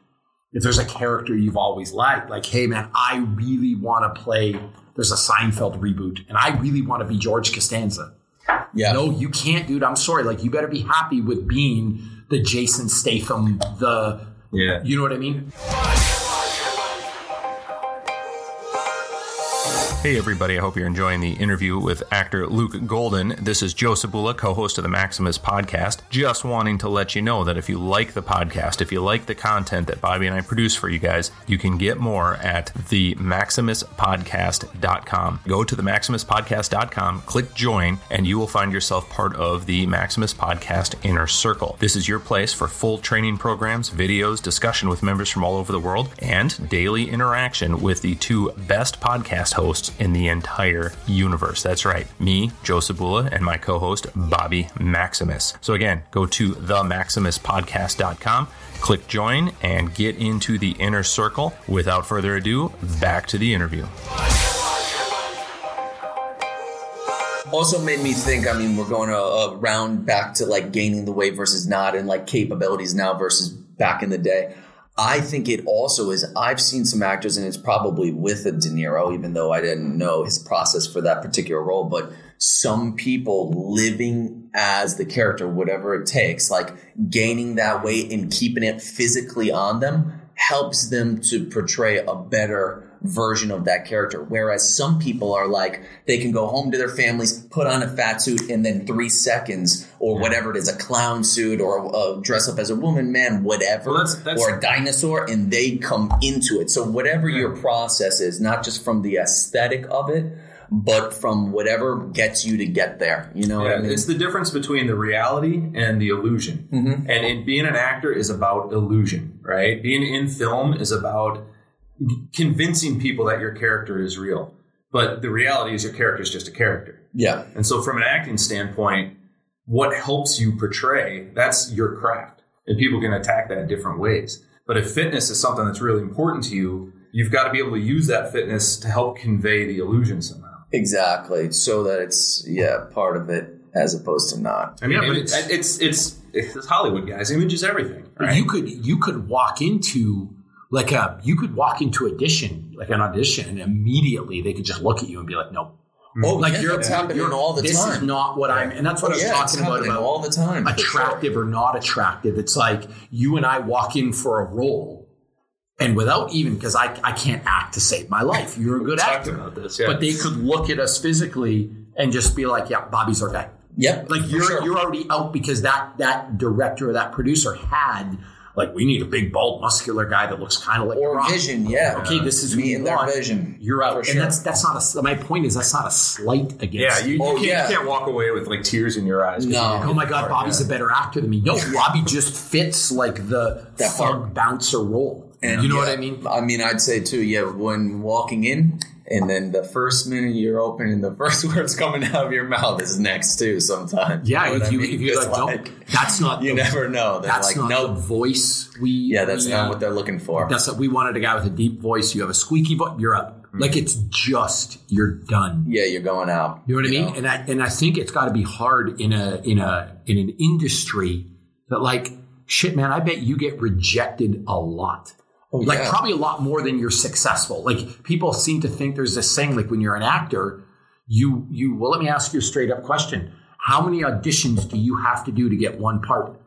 if there's a character you've always liked. Like, hey man, I really want to play. There's a Seinfeld reboot, and I really want to be George Costanza. Yeah. No, you can't, dude. I'm sorry. Like, you better be happy with being the Jason Statham, the Yeah. you know what I mean? Hey, everybody. I hope you're enjoying the interview with actor Luke Guldan. This is Joe Cebula, co host of the Maximus podcast. Just wanting to let you know that if you like the podcast, if you like the content that Bobby and I produce for you guys, you can get more at themaximuspodcast.com. Go to themaximuspodcast.com, click join, and you will find yourself part of the Maximus Podcast Inner Circle. This is your place for full training programs, videos, discussion with members from all over the world, and daily interaction with the two best podcast hosts in the entire universe. That's right, me, Joe Cebula, and my co host, Bobby Maximus. So, again, go to themaximuspodcast.com, click join, and get into the inner circle. Without further ado, back to the interview. also made me think. I mean, we're going to uh, round back to like gaining the weight versus not, and like capabilities now versus back in the day. I think it also is. I've seen some actors, and it's probably with a De Niro, even though I didn't know his process for that particular role. But some people living as the character, whatever it takes, like gaining that weight and keeping it physically on them, helps them to portray a better version of that character. Whereas some people are like, they can go home to their families, put on a fat suit, and then three seconds or whatever it is, a clown suit or uh, dress up as a woman, man, whatever, Well, that's- that's- or a dinosaur, and they come into it. So whatever your process is, not just from the aesthetic of it, but from whatever gets you to get there. You know Yeah, I mean? it's the difference between the reality and the illusion. Mm-hmm. And in, being an actor is about illusion, right? Being in film is about convincing people that your character is real. But the reality is your character is just a character. yeah. And so, from an acting standpoint, what helps you portray, that's your craft. And people can attack that in different ways. But if fitness is something that's really important to you, you've got to be able to use that fitness to help convey the illusion somehow. Exactly. So that it's yeah part of it as opposed to not. I mean, Yeah, but it- it's, it's, it's, Hollywood, guys. Image is everything. Right? You could you could walk into like a you could walk into audition like an audition and immediately they could just look at you and be like, no, mm-hmm. Oh, like yeah, you're that's happening you're- all the this time. This is not what I'm, and that's what oh, I was yeah, talking about about all the time. for sure. attractive or not attractive. It's like you and I walk in for a role, and without even because I I can't act to save my life. You're a good talked actor, about this, yeah. but they could look at us physically and just be like, yeah, Bobby's our guy. Yep. Like you're sure. you're already out because that that director or that producer had like we need a big bald muscular guy that looks kind of like The or Rock. vision, yeah. Okay, this is me you and their want. vision. You're out, For and sure. that's that's not a. My point is that's not a slight Yeah, against. you, you, Oh, can't, yeah. you can't walk away with like tears in your eyes. No. you- Oh my God, Bobby's a better actor than me. No, Bobby just fits like the That thug part. bouncer role. And you know yeah, what I mean? I mean, I'd say too. Yeah, when walking in, and then the first minute you're opening, the first words coming out of your mouth is next too. Sometimes, Yeah, know what if I you mean? if you like, don't, that's not you the, never know. They're that's like, not no, the voice we. yeah, that's we, not what they're looking for. That's what we wanted a guy with a deep voice. You have a squeaky voice, you're up. Mm-hmm. Like it's just you're done. yeah, you're going out. You know what I mean? know? And I and I think it's got to be hard in a in a in an industry that like shit, man. I bet you get rejected a lot. Oh, like Oh, yeah. probably a lot more than you're successful. Like people seem to think there's this thing like when you're an actor, you you well let me ask you a straight up question. How many auditions do you have to do to get one part?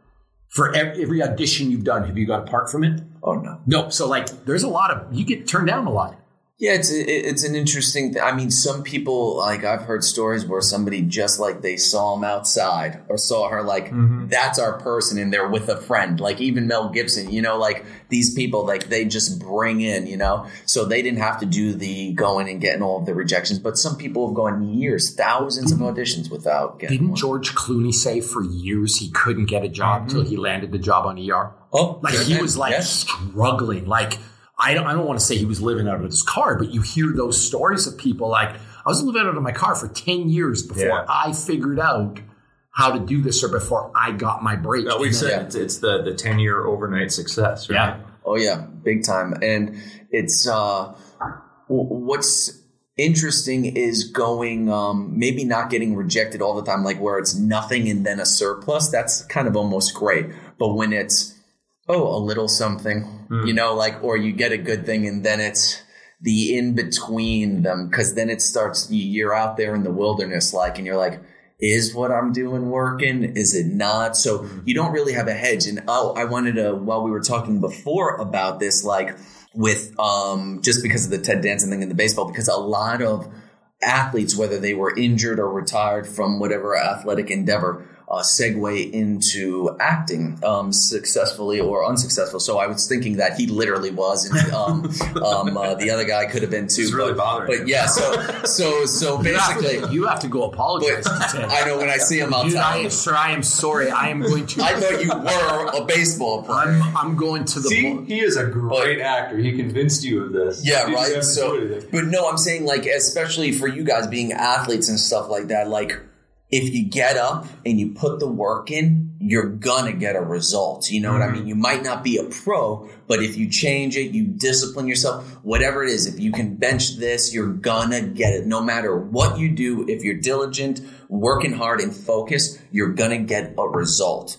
For every, every audition you've done, have you got a part from it? Oh no. No. So like there's a lot of you get turned down a lot. Yeah, it's it, it's an interesting. Th- I mean, some people like I've heard stories where somebody just like they saw him outside or saw her like Mm-hmm. that's our person and they're with a friend. Like even Mel Gibson, you know, like these people like they just bring in, you know, so they didn't have to do the going and getting all of the rejections. But some people have gone years, 1000s of auditions without getting. Mm-hmm. Didn't one. George Clooney say for years he couldn't get a job till he landed the job on ER? Oh, Like he was like struggling. Like I don't I don't want to say he was living out of his car, but you hear those stories of people like I was living out of my car for 10 years before Yeah. I figured out how to do this or before I got my break. No, we've said Yeah. it's, it's the the ten year overnight success. Right? Yeah. Oh yeah, big time. And it's uh w- what's interesting is going um, maybe not getting rejected all the time, like where it's nothing and then a surplus. That's kind of almost great. But when it's oh a little something, Mm. you know, like or you get a good thing and then it's the in between them because then it starts. you- You're out there in the wilderness, like, and you're like. Is what I'm doing working? Is it not? So you don't really have a hedge. And oh, I wanted to, while we were talking before about this, like with um, just because of the Ted Danson thing in the baseball, because a lot of athletes, whether they were injured or retired from whatever athletic endeavor, uh, segue into acting um, successfully or unsuccessful. So I was thinking that he literally was, and um, um, uh, the other guy could have been too. It's really but, bothering but yeah, so so so You have, basically, to, you have to go apologize but to Ted. I know when I see him, I'll Dude, tell I, him. sir, I am sorry. I am going to. I thought you were a baseball player. I'm, I'm going to the. See, he is a great actor. He convinced you of this. Yeah, didn't right. to So, but no, I'm saying like, especially for you guys being athletes and stuff like that, like if you get up and you put the work in, you're gonna get a result. You know what I mm-hmm. mean? You might not be a pro, but if you change it, you discipline yourself, whatever it is, if you can bench this, you're gonna get it. No matter what you do, if you're diligent, working hard and focused, you're gonna get a result.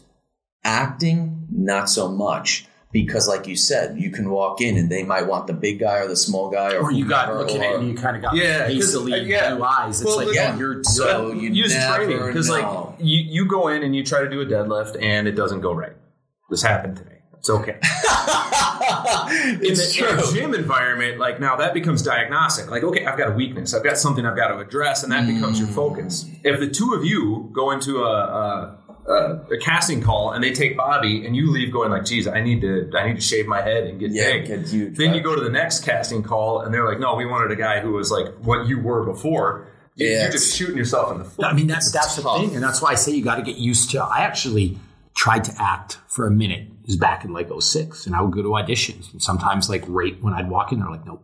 Acting, not so much. Because, like you said, you can walk in and they might want the big guy or the small guy, or, or you got looking at it and you kind of got Yeah, 'cause, hastily uh, yeah. blue eyes. It's Well, like, yeah. you're. So you use training because like you, you go in and you try to do a deadlift and it doesn't go right. This happened to me. It's okay. in it's the, in true. the gym environment, like now that becomes diagnostic. Like, okay, I've got a weakness. I've got something I've got to address, and that becomes your focus. If the two of you go into a, a, a, a casting call and they take Bobby, and you leave going like, "Geez, I need to, I need to shave my head and get Yeah, big." get huge, then right? you go to the next casting call, and they're like, "No, we wanted a guy who was like what you were before." You, Yeah, You're just shooting yourself in the foot. I mean, that's that's the thing, and that's why I say you got to get used to. I actually tried to act for a minute. It was back in like 06, and I would go to auditions, and sometimes like right when I'd walk in, they're like, nope,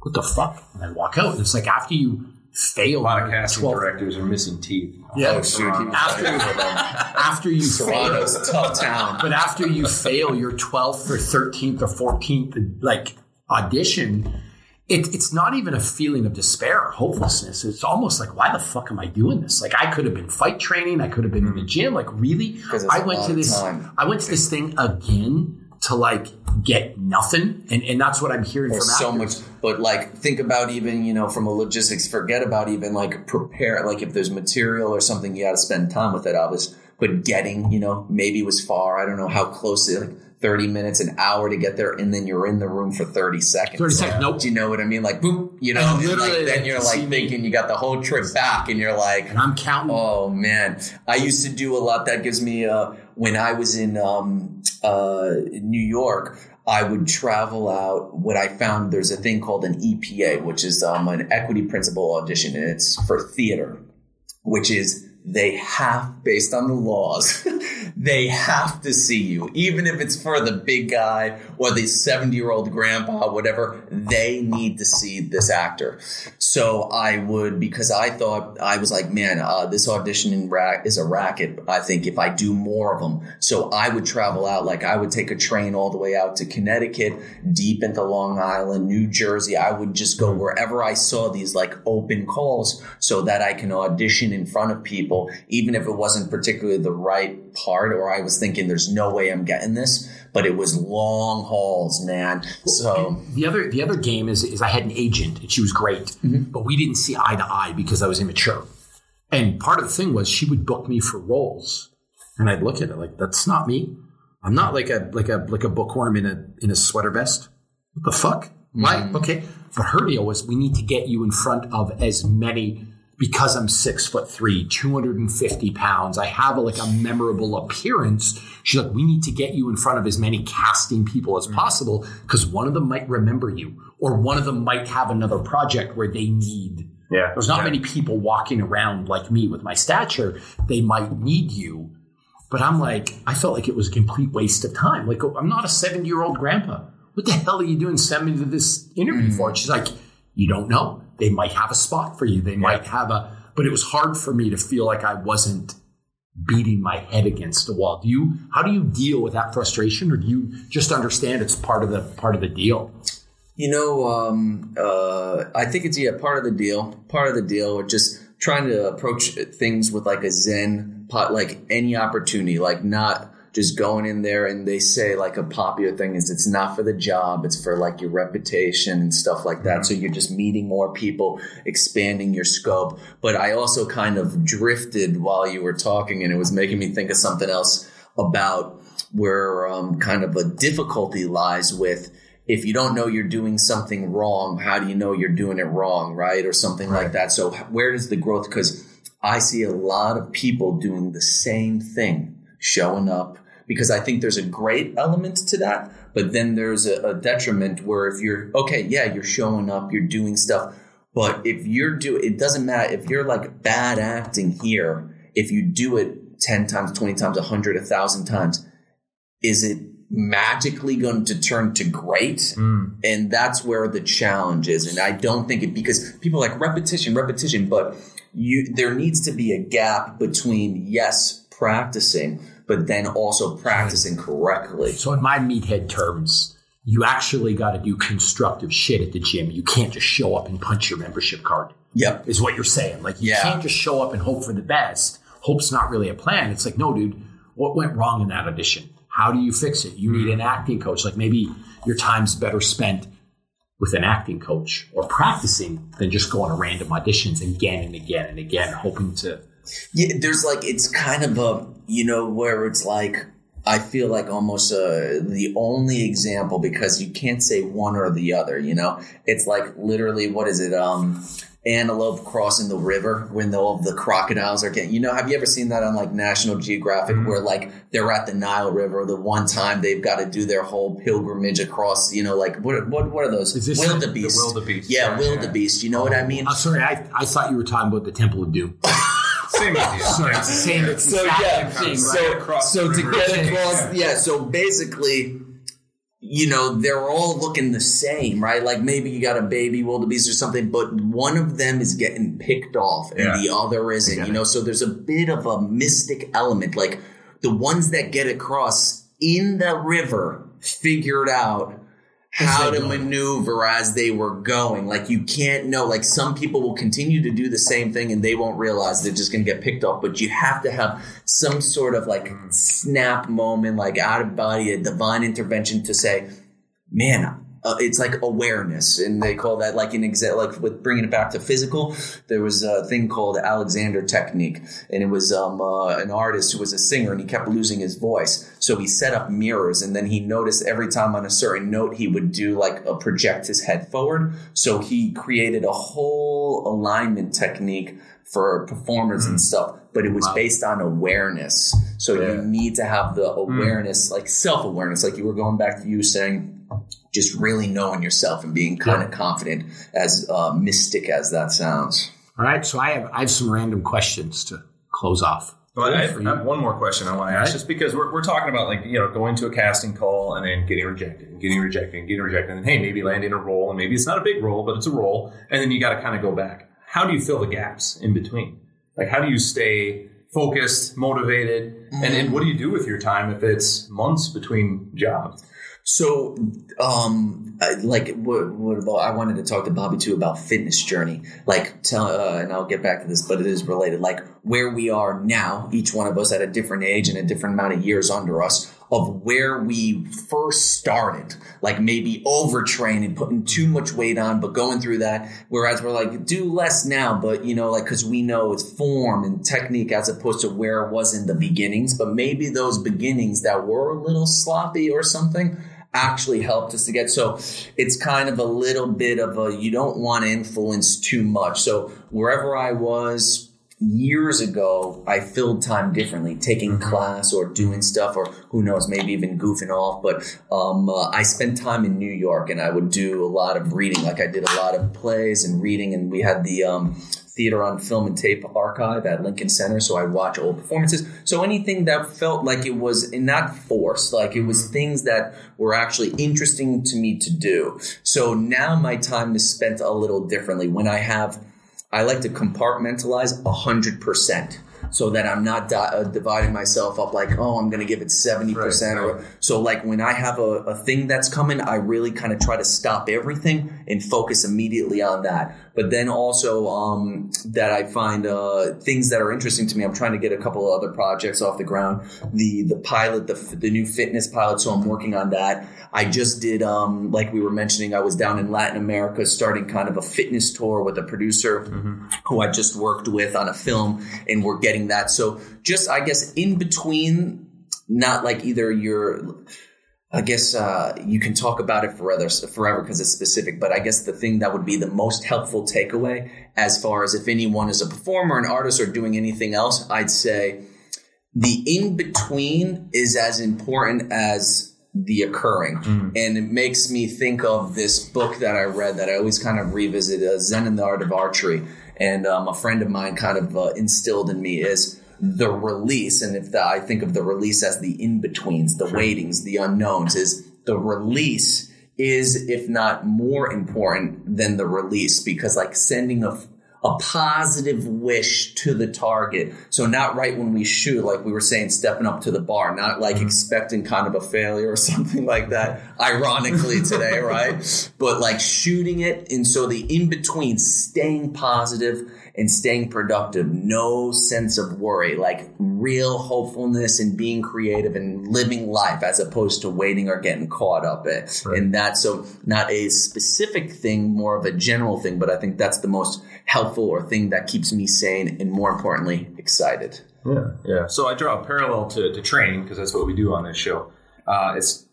what the fuck?" And I'd walk out, and it's like after you fail, a lot of casting 12 directors are missing teeth. Yeah, Oh, shoot, after, them. after you fail, a tough town. but after you fail your 12th or 13th or 14th like audition it, it's not even a feeling of despair or hopelessness it's almost like why the fuck am i doing this like i could have been fight training i could have been in the hmm. gym like really, i went to this time. i went to this thing again to like get nothing and, and that's what i'm hearing There's from so actors. much, but like think about even you know from a logistics. Forget about even like prepare. Like if there's material or something, you got to spend time with it. obviously but getting you know maybe was far. I don't know how close. It, like thirty minutes, an hour to get there, and then you're in the room for thirty seconds. 30 seconds, nope. Do you know what I mean? Like boom, you know. And like, then you're like me. thinking you got the whole trip back, and you're like, and i'm counting Oh man, I used to do a lot. That gives me uh, when I was in um, uh, New York. I would travel out. What I found there's a thing called an EPA, which is um, an equity principal audition, and it's for theater, which is they have, based on the laws, they have to see you, even if it's for the big guy or the 70 year old grandpa, whatever. They need to see this actor. So I would, because I thought I was like, man, uh, this auditioning rack is a racket. I think if I do more of them, so I would travel out. Like I would take a train all the way out to Connecticut, deep into Long Island, New Jersey. I would just go wherever I saw these like open calls, so that I can audition in front of people, even if it wasn't particularly the right part, or I was thinking, there's no way I'm getting this. But it was long hauls, man. So the other the other game is is I had an agent and she was great, mm-hmm. but we didn't see eye to eye because I was immature. And part of the thing was she would book me for roles, and I'd look at it like that's not me. I'm not like a like a like a bookworm in a in a sweater vest. What the fuck? Mm-hmm. Why? Okay, but her deal was we need to get you in front of as many because I'm six foot three, 250 pounds. I have a, like a memorable appearance. She's like, we need to get you in front of as many casting people as possible because one of them might remember you or one of them might have another project where they need. Yeah, There's not yeah. many people walking around like me with my stature. They might need you. But I'm like, I felt like it was a complete waste of time. Like, oh, I'm not a 70 year old grandpa. What the hell are you doing sending me to this interview mm. for? And she's like, you don't know. They might have a spot for you. They might have a, but it was hard for me to feel like I wasn't beating my head against a wall. Do you, how do you deal with that frustration or do you just understand it's part of the, part of the deal? You know, um, uh, I think it's yeah part of the deal. Part of the deal, or just trying to approach things with like a zen pot, like any opportunity, like not just going in there and they say like a popular thing is it's not for the job, it's for like your reputation and stuff like that. So you're just meeting more people, expanding your scope. But I also kind of drifted while you were talking, and it was making me think of something else about where um, kind of a difficulty lies with if you don't know you're doing something wrong, how do you know you're doing it wrong, right? Or something right. like that. So where does the growth? Because I see a lot of people doing the same thing, showing up, because I think there's a great element to that, but then there's a, a detriment where if you're okay, yeah, you're showing up, you're doing stuff, but if you're doing, it doesn't matter if you're like bad acting here. If you do it ten times, twenty times, a hundred, a thousand times, is it magically going to turn to great. Mm. And that's where the challenge is. And I don't think it because people like repetition, repetition, but you there needs to be a gap between yes, practicing, but then also practicing correctly. So in my meathead terms, you actually got to do constructive shit at the gym. You can't just show up and punch your membership card. Yep. Is what you're saying. Like you yeah. can't just show up and hope for the best. Hope's not really a plan. It's like, no, dude, what went wrong in that audition? How do you fix it? You need an acting coach. Like maybe your time's better spent with an acting coach or practicing than just going to random auditions again and again and again, hoping to. Yeah, there's like, it's kind of a, you know, where it's like, I feel like almost uh, the only example because you can't say one or the other, you know? It's like literally, what is it? Um, antelope crossing the river when all of the crocodiles are getting you know have you ever seen that on like national geographic mm-hmm. where like they're at the nile river the one time they've got to do their whole pilgrimage across you know like what what, what are those wildebeest the wildebeest yeah, yeah wildebeest you know what i mean oh, sorry I, I thought you were talking about the temple of doom same idea. Sorry, it's the same. It's so yeah, thing, so, so to get across, yeah. So basically, you know, they're all looking the same, right? Like maybe you got a baby wildebeest or something, but one of them is getting picked off and yeah. the other isn't, you know, so there's a bit of a mystic element. Like the ones that get across in the river figured out how to maneuver as they were going. Like you can't know. Like some people will continue to do the same thing and they won't realize they're just going to get picked off. But you have to have some sort of like snap moment, like out of body, a divine intervention to say, man, uh, it's like awareness, and they call that like an exact like with bringing it back to physical. There was a thing called Alexander technique, and it was um, uh, an artist who was a singer, and he kept losing his voice. So he set up mirrors, and then he noticed every time on a certain note he would do like a project his head forward. So he created a whole alignment technique for performers mm. and stuff, but it was wow. based on awareness. So yeah. you need to have the mm. awareness, mm. like self awareness, like you were going back to you saying just really knowing yourself and being kind of confident, as uh, mystic as that sounds. All right, so I have I have some random questions to close off. Well, I, have, I, have, one more question I want to ask, right. just because we're, we're talking about like you know going to a casting call and then getting rejected, and getting rejected, and getting rejected, and then hey maybe landing a role, and maybe it's not a big role, but it's a role, and then you got to kind of go back. How do you fill the gaps in between? Like how do you stay focused, motivated, mm-hmm. and, and what do you do with your time if it's months between jobs? So, um, like, what, what, about? I wanted to talk to Bobby too about fitness journey. Like, tell, uh, and I'll get back to this, but it is related. Like, where we are now, each one of us at a different age and a different amount of years under us, of where we first started, like maybe overtraining, putting too much weight on, but going through that. Whereas we're like, do less now, but you know, like, cause we know it's form and technique as opposed to where it was in the beginnings. But maybe those beginnings that were a little sloppy or something actually helped us to get. So it's kind of a little bit of a, you don't want to influence too much. So wherever I was years ago, I filled time differently, taking mm-hmm. class or doing stuff, or who knows, maybe even goofing off. But um, uh, I spent time in New York, and I would do a lot of reading. Like I did a lot of plays and reading, and we had the um, theater on film and tape archive at Lincoln Center, so I'd watch old performances. So anything that felt like it was not forced, like it was things that were actually interesting to me to do. So now my time is spent a little differently. When I have, I like to compartmentalize hundred percent. So that I'm not di- uh, dividing myself up like, oh, I'm going to give it 70%. Right, or So, like, when I have a, a thing that's coming, I really kind of try to stop everything and focus immediately on that. But then also, um, that I find uh, things that are interesting to me. I'm trying to get a couple of other projects off the ground. The the pilot, the, the new fitness pilot, so I'm working on that. I just did, um, like we were mentioning, I was down in Latin America starting kind of a fitness tour with a producer who I just worked with on a film, and we're getting that. So just, I guess, in between, not like either you're. I guess uh, you can talk about it forever, forever because it's specific. But I guess the thing that would be the most helpful takeaway, as far as if anyone is a performer, an artist, or doing anything else, I'd say the in between is as important as the occurring. And it makes me think of this book that I read that I always kind of revisit uh, Zen and the Art of Archery. And um, a friend of mine kind of uh, instilled in me is the release. And if the, I think of the release as the in betweens, the waitings, the unknowns, is the release is, if not more important than the release, because like sending a a positive wish to the target. So not right when we shoot, like we were saying, stepping up to the bar, not like mm-hmm. expecting kind of a failure or something like that. Ironically today, right? But like shooting it, and so the in between, staying positive and staying productive, no sense of worry, like real hopefulness and being creative and living life as opposed to waiting or getting caught up in, in that. So not a specific thing, more of a general thing, but I think that's the most helpful or thing that keeps me sane and more importantly, excited. Yeah, yeah. So I draw a parallel to, to training because that's what we do on this show. Uh, it's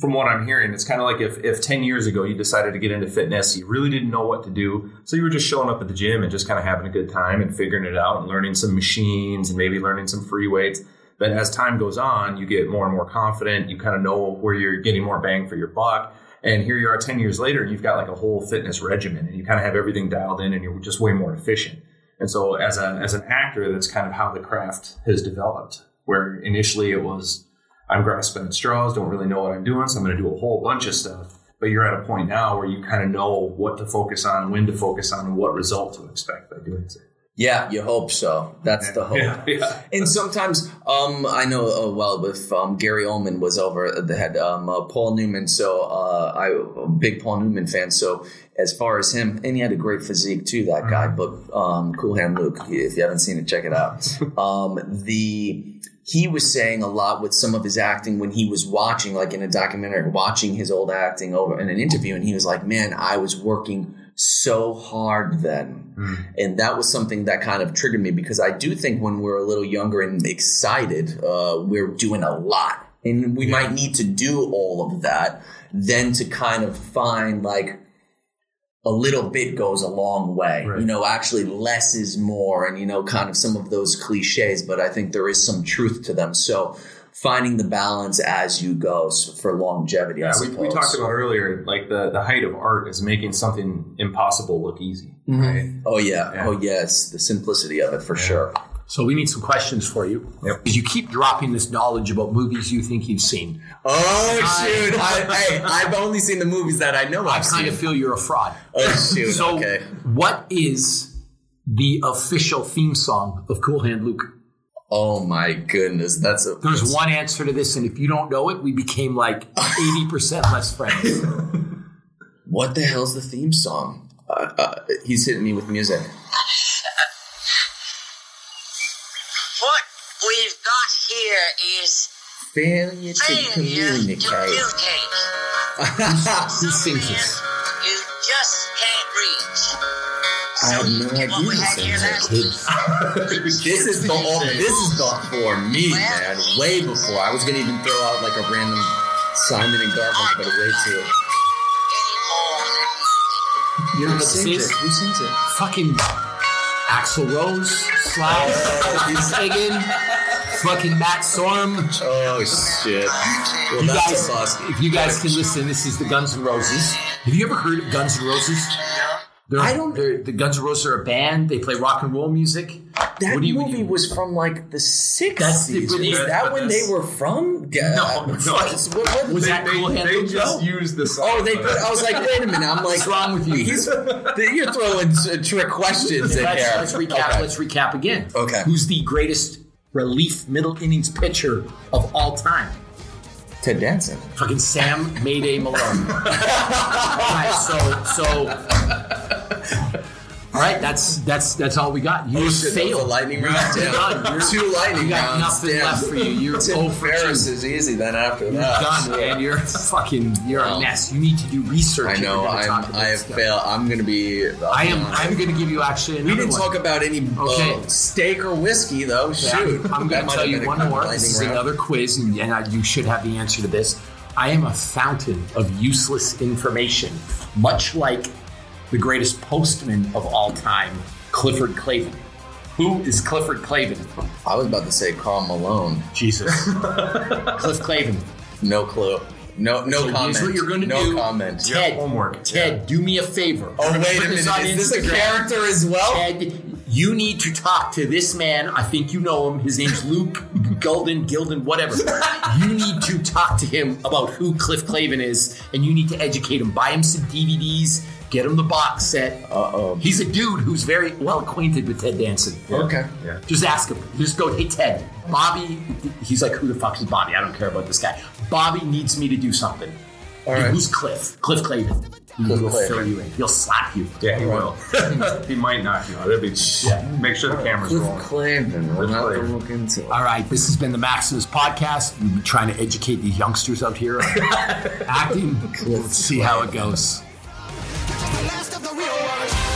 from what I'm hearing, it's kind of like if, if 10 years ago you decided to get into fitness, you really didn't know what to do. So you were just showing up at the gym and just kind of having a good time and figuring it out and learning some machines and maybe learning some free weights. But as time goes on, you get more and more confident. You kind of know where you're getting more bang for your buck. And here you are 10 years later, and you've got like a whole fitness regimen and you kind of have everything dialed in and you're just way more efficient. And so as a as an actor, that's kind of how the craft has developed. Where initially it was I'm grasping at straws, don't really know what I'm doing, so I'm going to do a whole bunch of stuff. But you're at a point now where you kind of know what to focus on, when to focus on, and what result to expect by doing so. Yeah, you hope so. That's the hope. Yeah, yeah. And sometimes, um, I know uh, well with um, Gary Oldman was over the head, um, uh, Paul Newman. So uh, I a big Paul Newman fan. So as far as him, and he had a great physique too, that guy. But um, Cool Hand Luke, if you haven't seen it, check it out. um, the he was saying a lot with some of his acting when he was watching, like in a documentary, watching his old acting over in an interview, and he was like, "Man, I was working." so hard then. And that was something that kind of triggered me because I do think when we're a little younger and excited, uh, we're doing a lot. And we might need to do all of that. Then to kind of find like a little bit goes a long way. Right. You know, actually less is more and, you know, kind of some of those cliches, but I think there is some truth to them. So finding the balance as you go for longevity, Yeah, we, we talked about earlier, like the, the height of art is making something impossible look easy. Mhm. Right? Oh yeah. Yeah. Oh yes. The simplicity of it for sure. So we need some questions for you. Yep. Because you keep dropping this knowledge about movies you think you've seen. Oh shoot! I, hey, I've only seen the movies that I know I I've kind seen. of feel you're a fraud. oh shoot! So, okay. what is the official theme song of Cool Hand Luke? Oh my goodness, that's a. There's one answer to this, and if you don't know it, we became like 80% less friends. What the hell's the theme song? Uh, uh, he's hitting me with music. Got here is Failure to failure to communicate. communicate. Who sings this? You just can't reach. I have no idea we who had here sings last it. Kids. This is the this is the for me, man. Way before I was gonna even throw out like a random Simon and Garfunkel, but way too. anymore. You know Who what this sings it? Who sings it? Fucking Axl Rose, Slash, he's singing. Fucking Matt Storm. Oh shit! Well, You that's guys, a if you guys can listen, this is the Guns N' Roses. Have you ever heard of Guns N' Roses? They're, I don't- the Guns N' Roses are a band. They play rock and roll music. That What do you- movie was from like the That's the- sixties. but Is that- that but when this- they were from? Yeah. No, no. Fuck, what- what- Was they, that they, Cool Hand they Luke just Joe? used the song. Oh, they put. I was like, wait a minute. I'm like, What's wrong with you? He's, you're throwing trick questions in Let's, there. let's recap. Okay. Let's recap again. Okay. Who's the greatest relief middle innings pitcher of all time? Ted Danson. Fucking Sam Mayday Malone. all right, so so. All right, that's that's that's all we got. You Oh, shit, that was failed. lightning You're round. done. You're- Two lightning rounds. You got rounds. nothing Damn. left for you. You're Tim 0 for 2. Ferriss is easy then after You're that. done, man. You're fucking. You're Wow. a mess. You need to do research. I know. gonna I'm. I have failed. I'm gonna be. I am. I'm going to give you actually. We didn't one. talk about any Okay. uh, steak or whiskey though. Shoot, I'm gonna tell you one more. This is round. another quiz, and, and I, you should have the answer to this. I am a fountain of useless information, much like the greatest postman of all time, Clifford Clavin. Who is Clifford Clavin? I was about to say Karl Malone. Jesus. Cliff Clavin. No clue. No. No So comment. here's what you're going to no do. comment. Yeah, Ted, homework. Ted, do me a favor. Oh We're wait a put minute. on Is this a character as well? Ted, you need to talk to this man. I think you know him. His name's Luke Golden, Gilden, whatever. You need to talk to him about who Cliff Clavin is, and you need to educate him. Buy him some DVDs. Get him the box set. Uh oh. He's a dude who's very well acquainted with Ted Danson. Okay. Yeah. Just ask him. Just go, hey Ted, Bobby. He's like, who the fuck is Bobby? I don't care about this guy. Bobby needs me to do something. All right. Who's Cliff? Cliff Clavin. Cliff He'll Clavin. throw you in. He'll slap you. Yeah, he will. he might not. You know, that'd be. Make sure the camera's Cliff rolling. Clavin. We'll Cliff have to Clavin. look into. it. All right, this has been the Maximus podcast. We've been trying to educate these youngsters out here on acting. Let's see how it goes. Last of the real ones.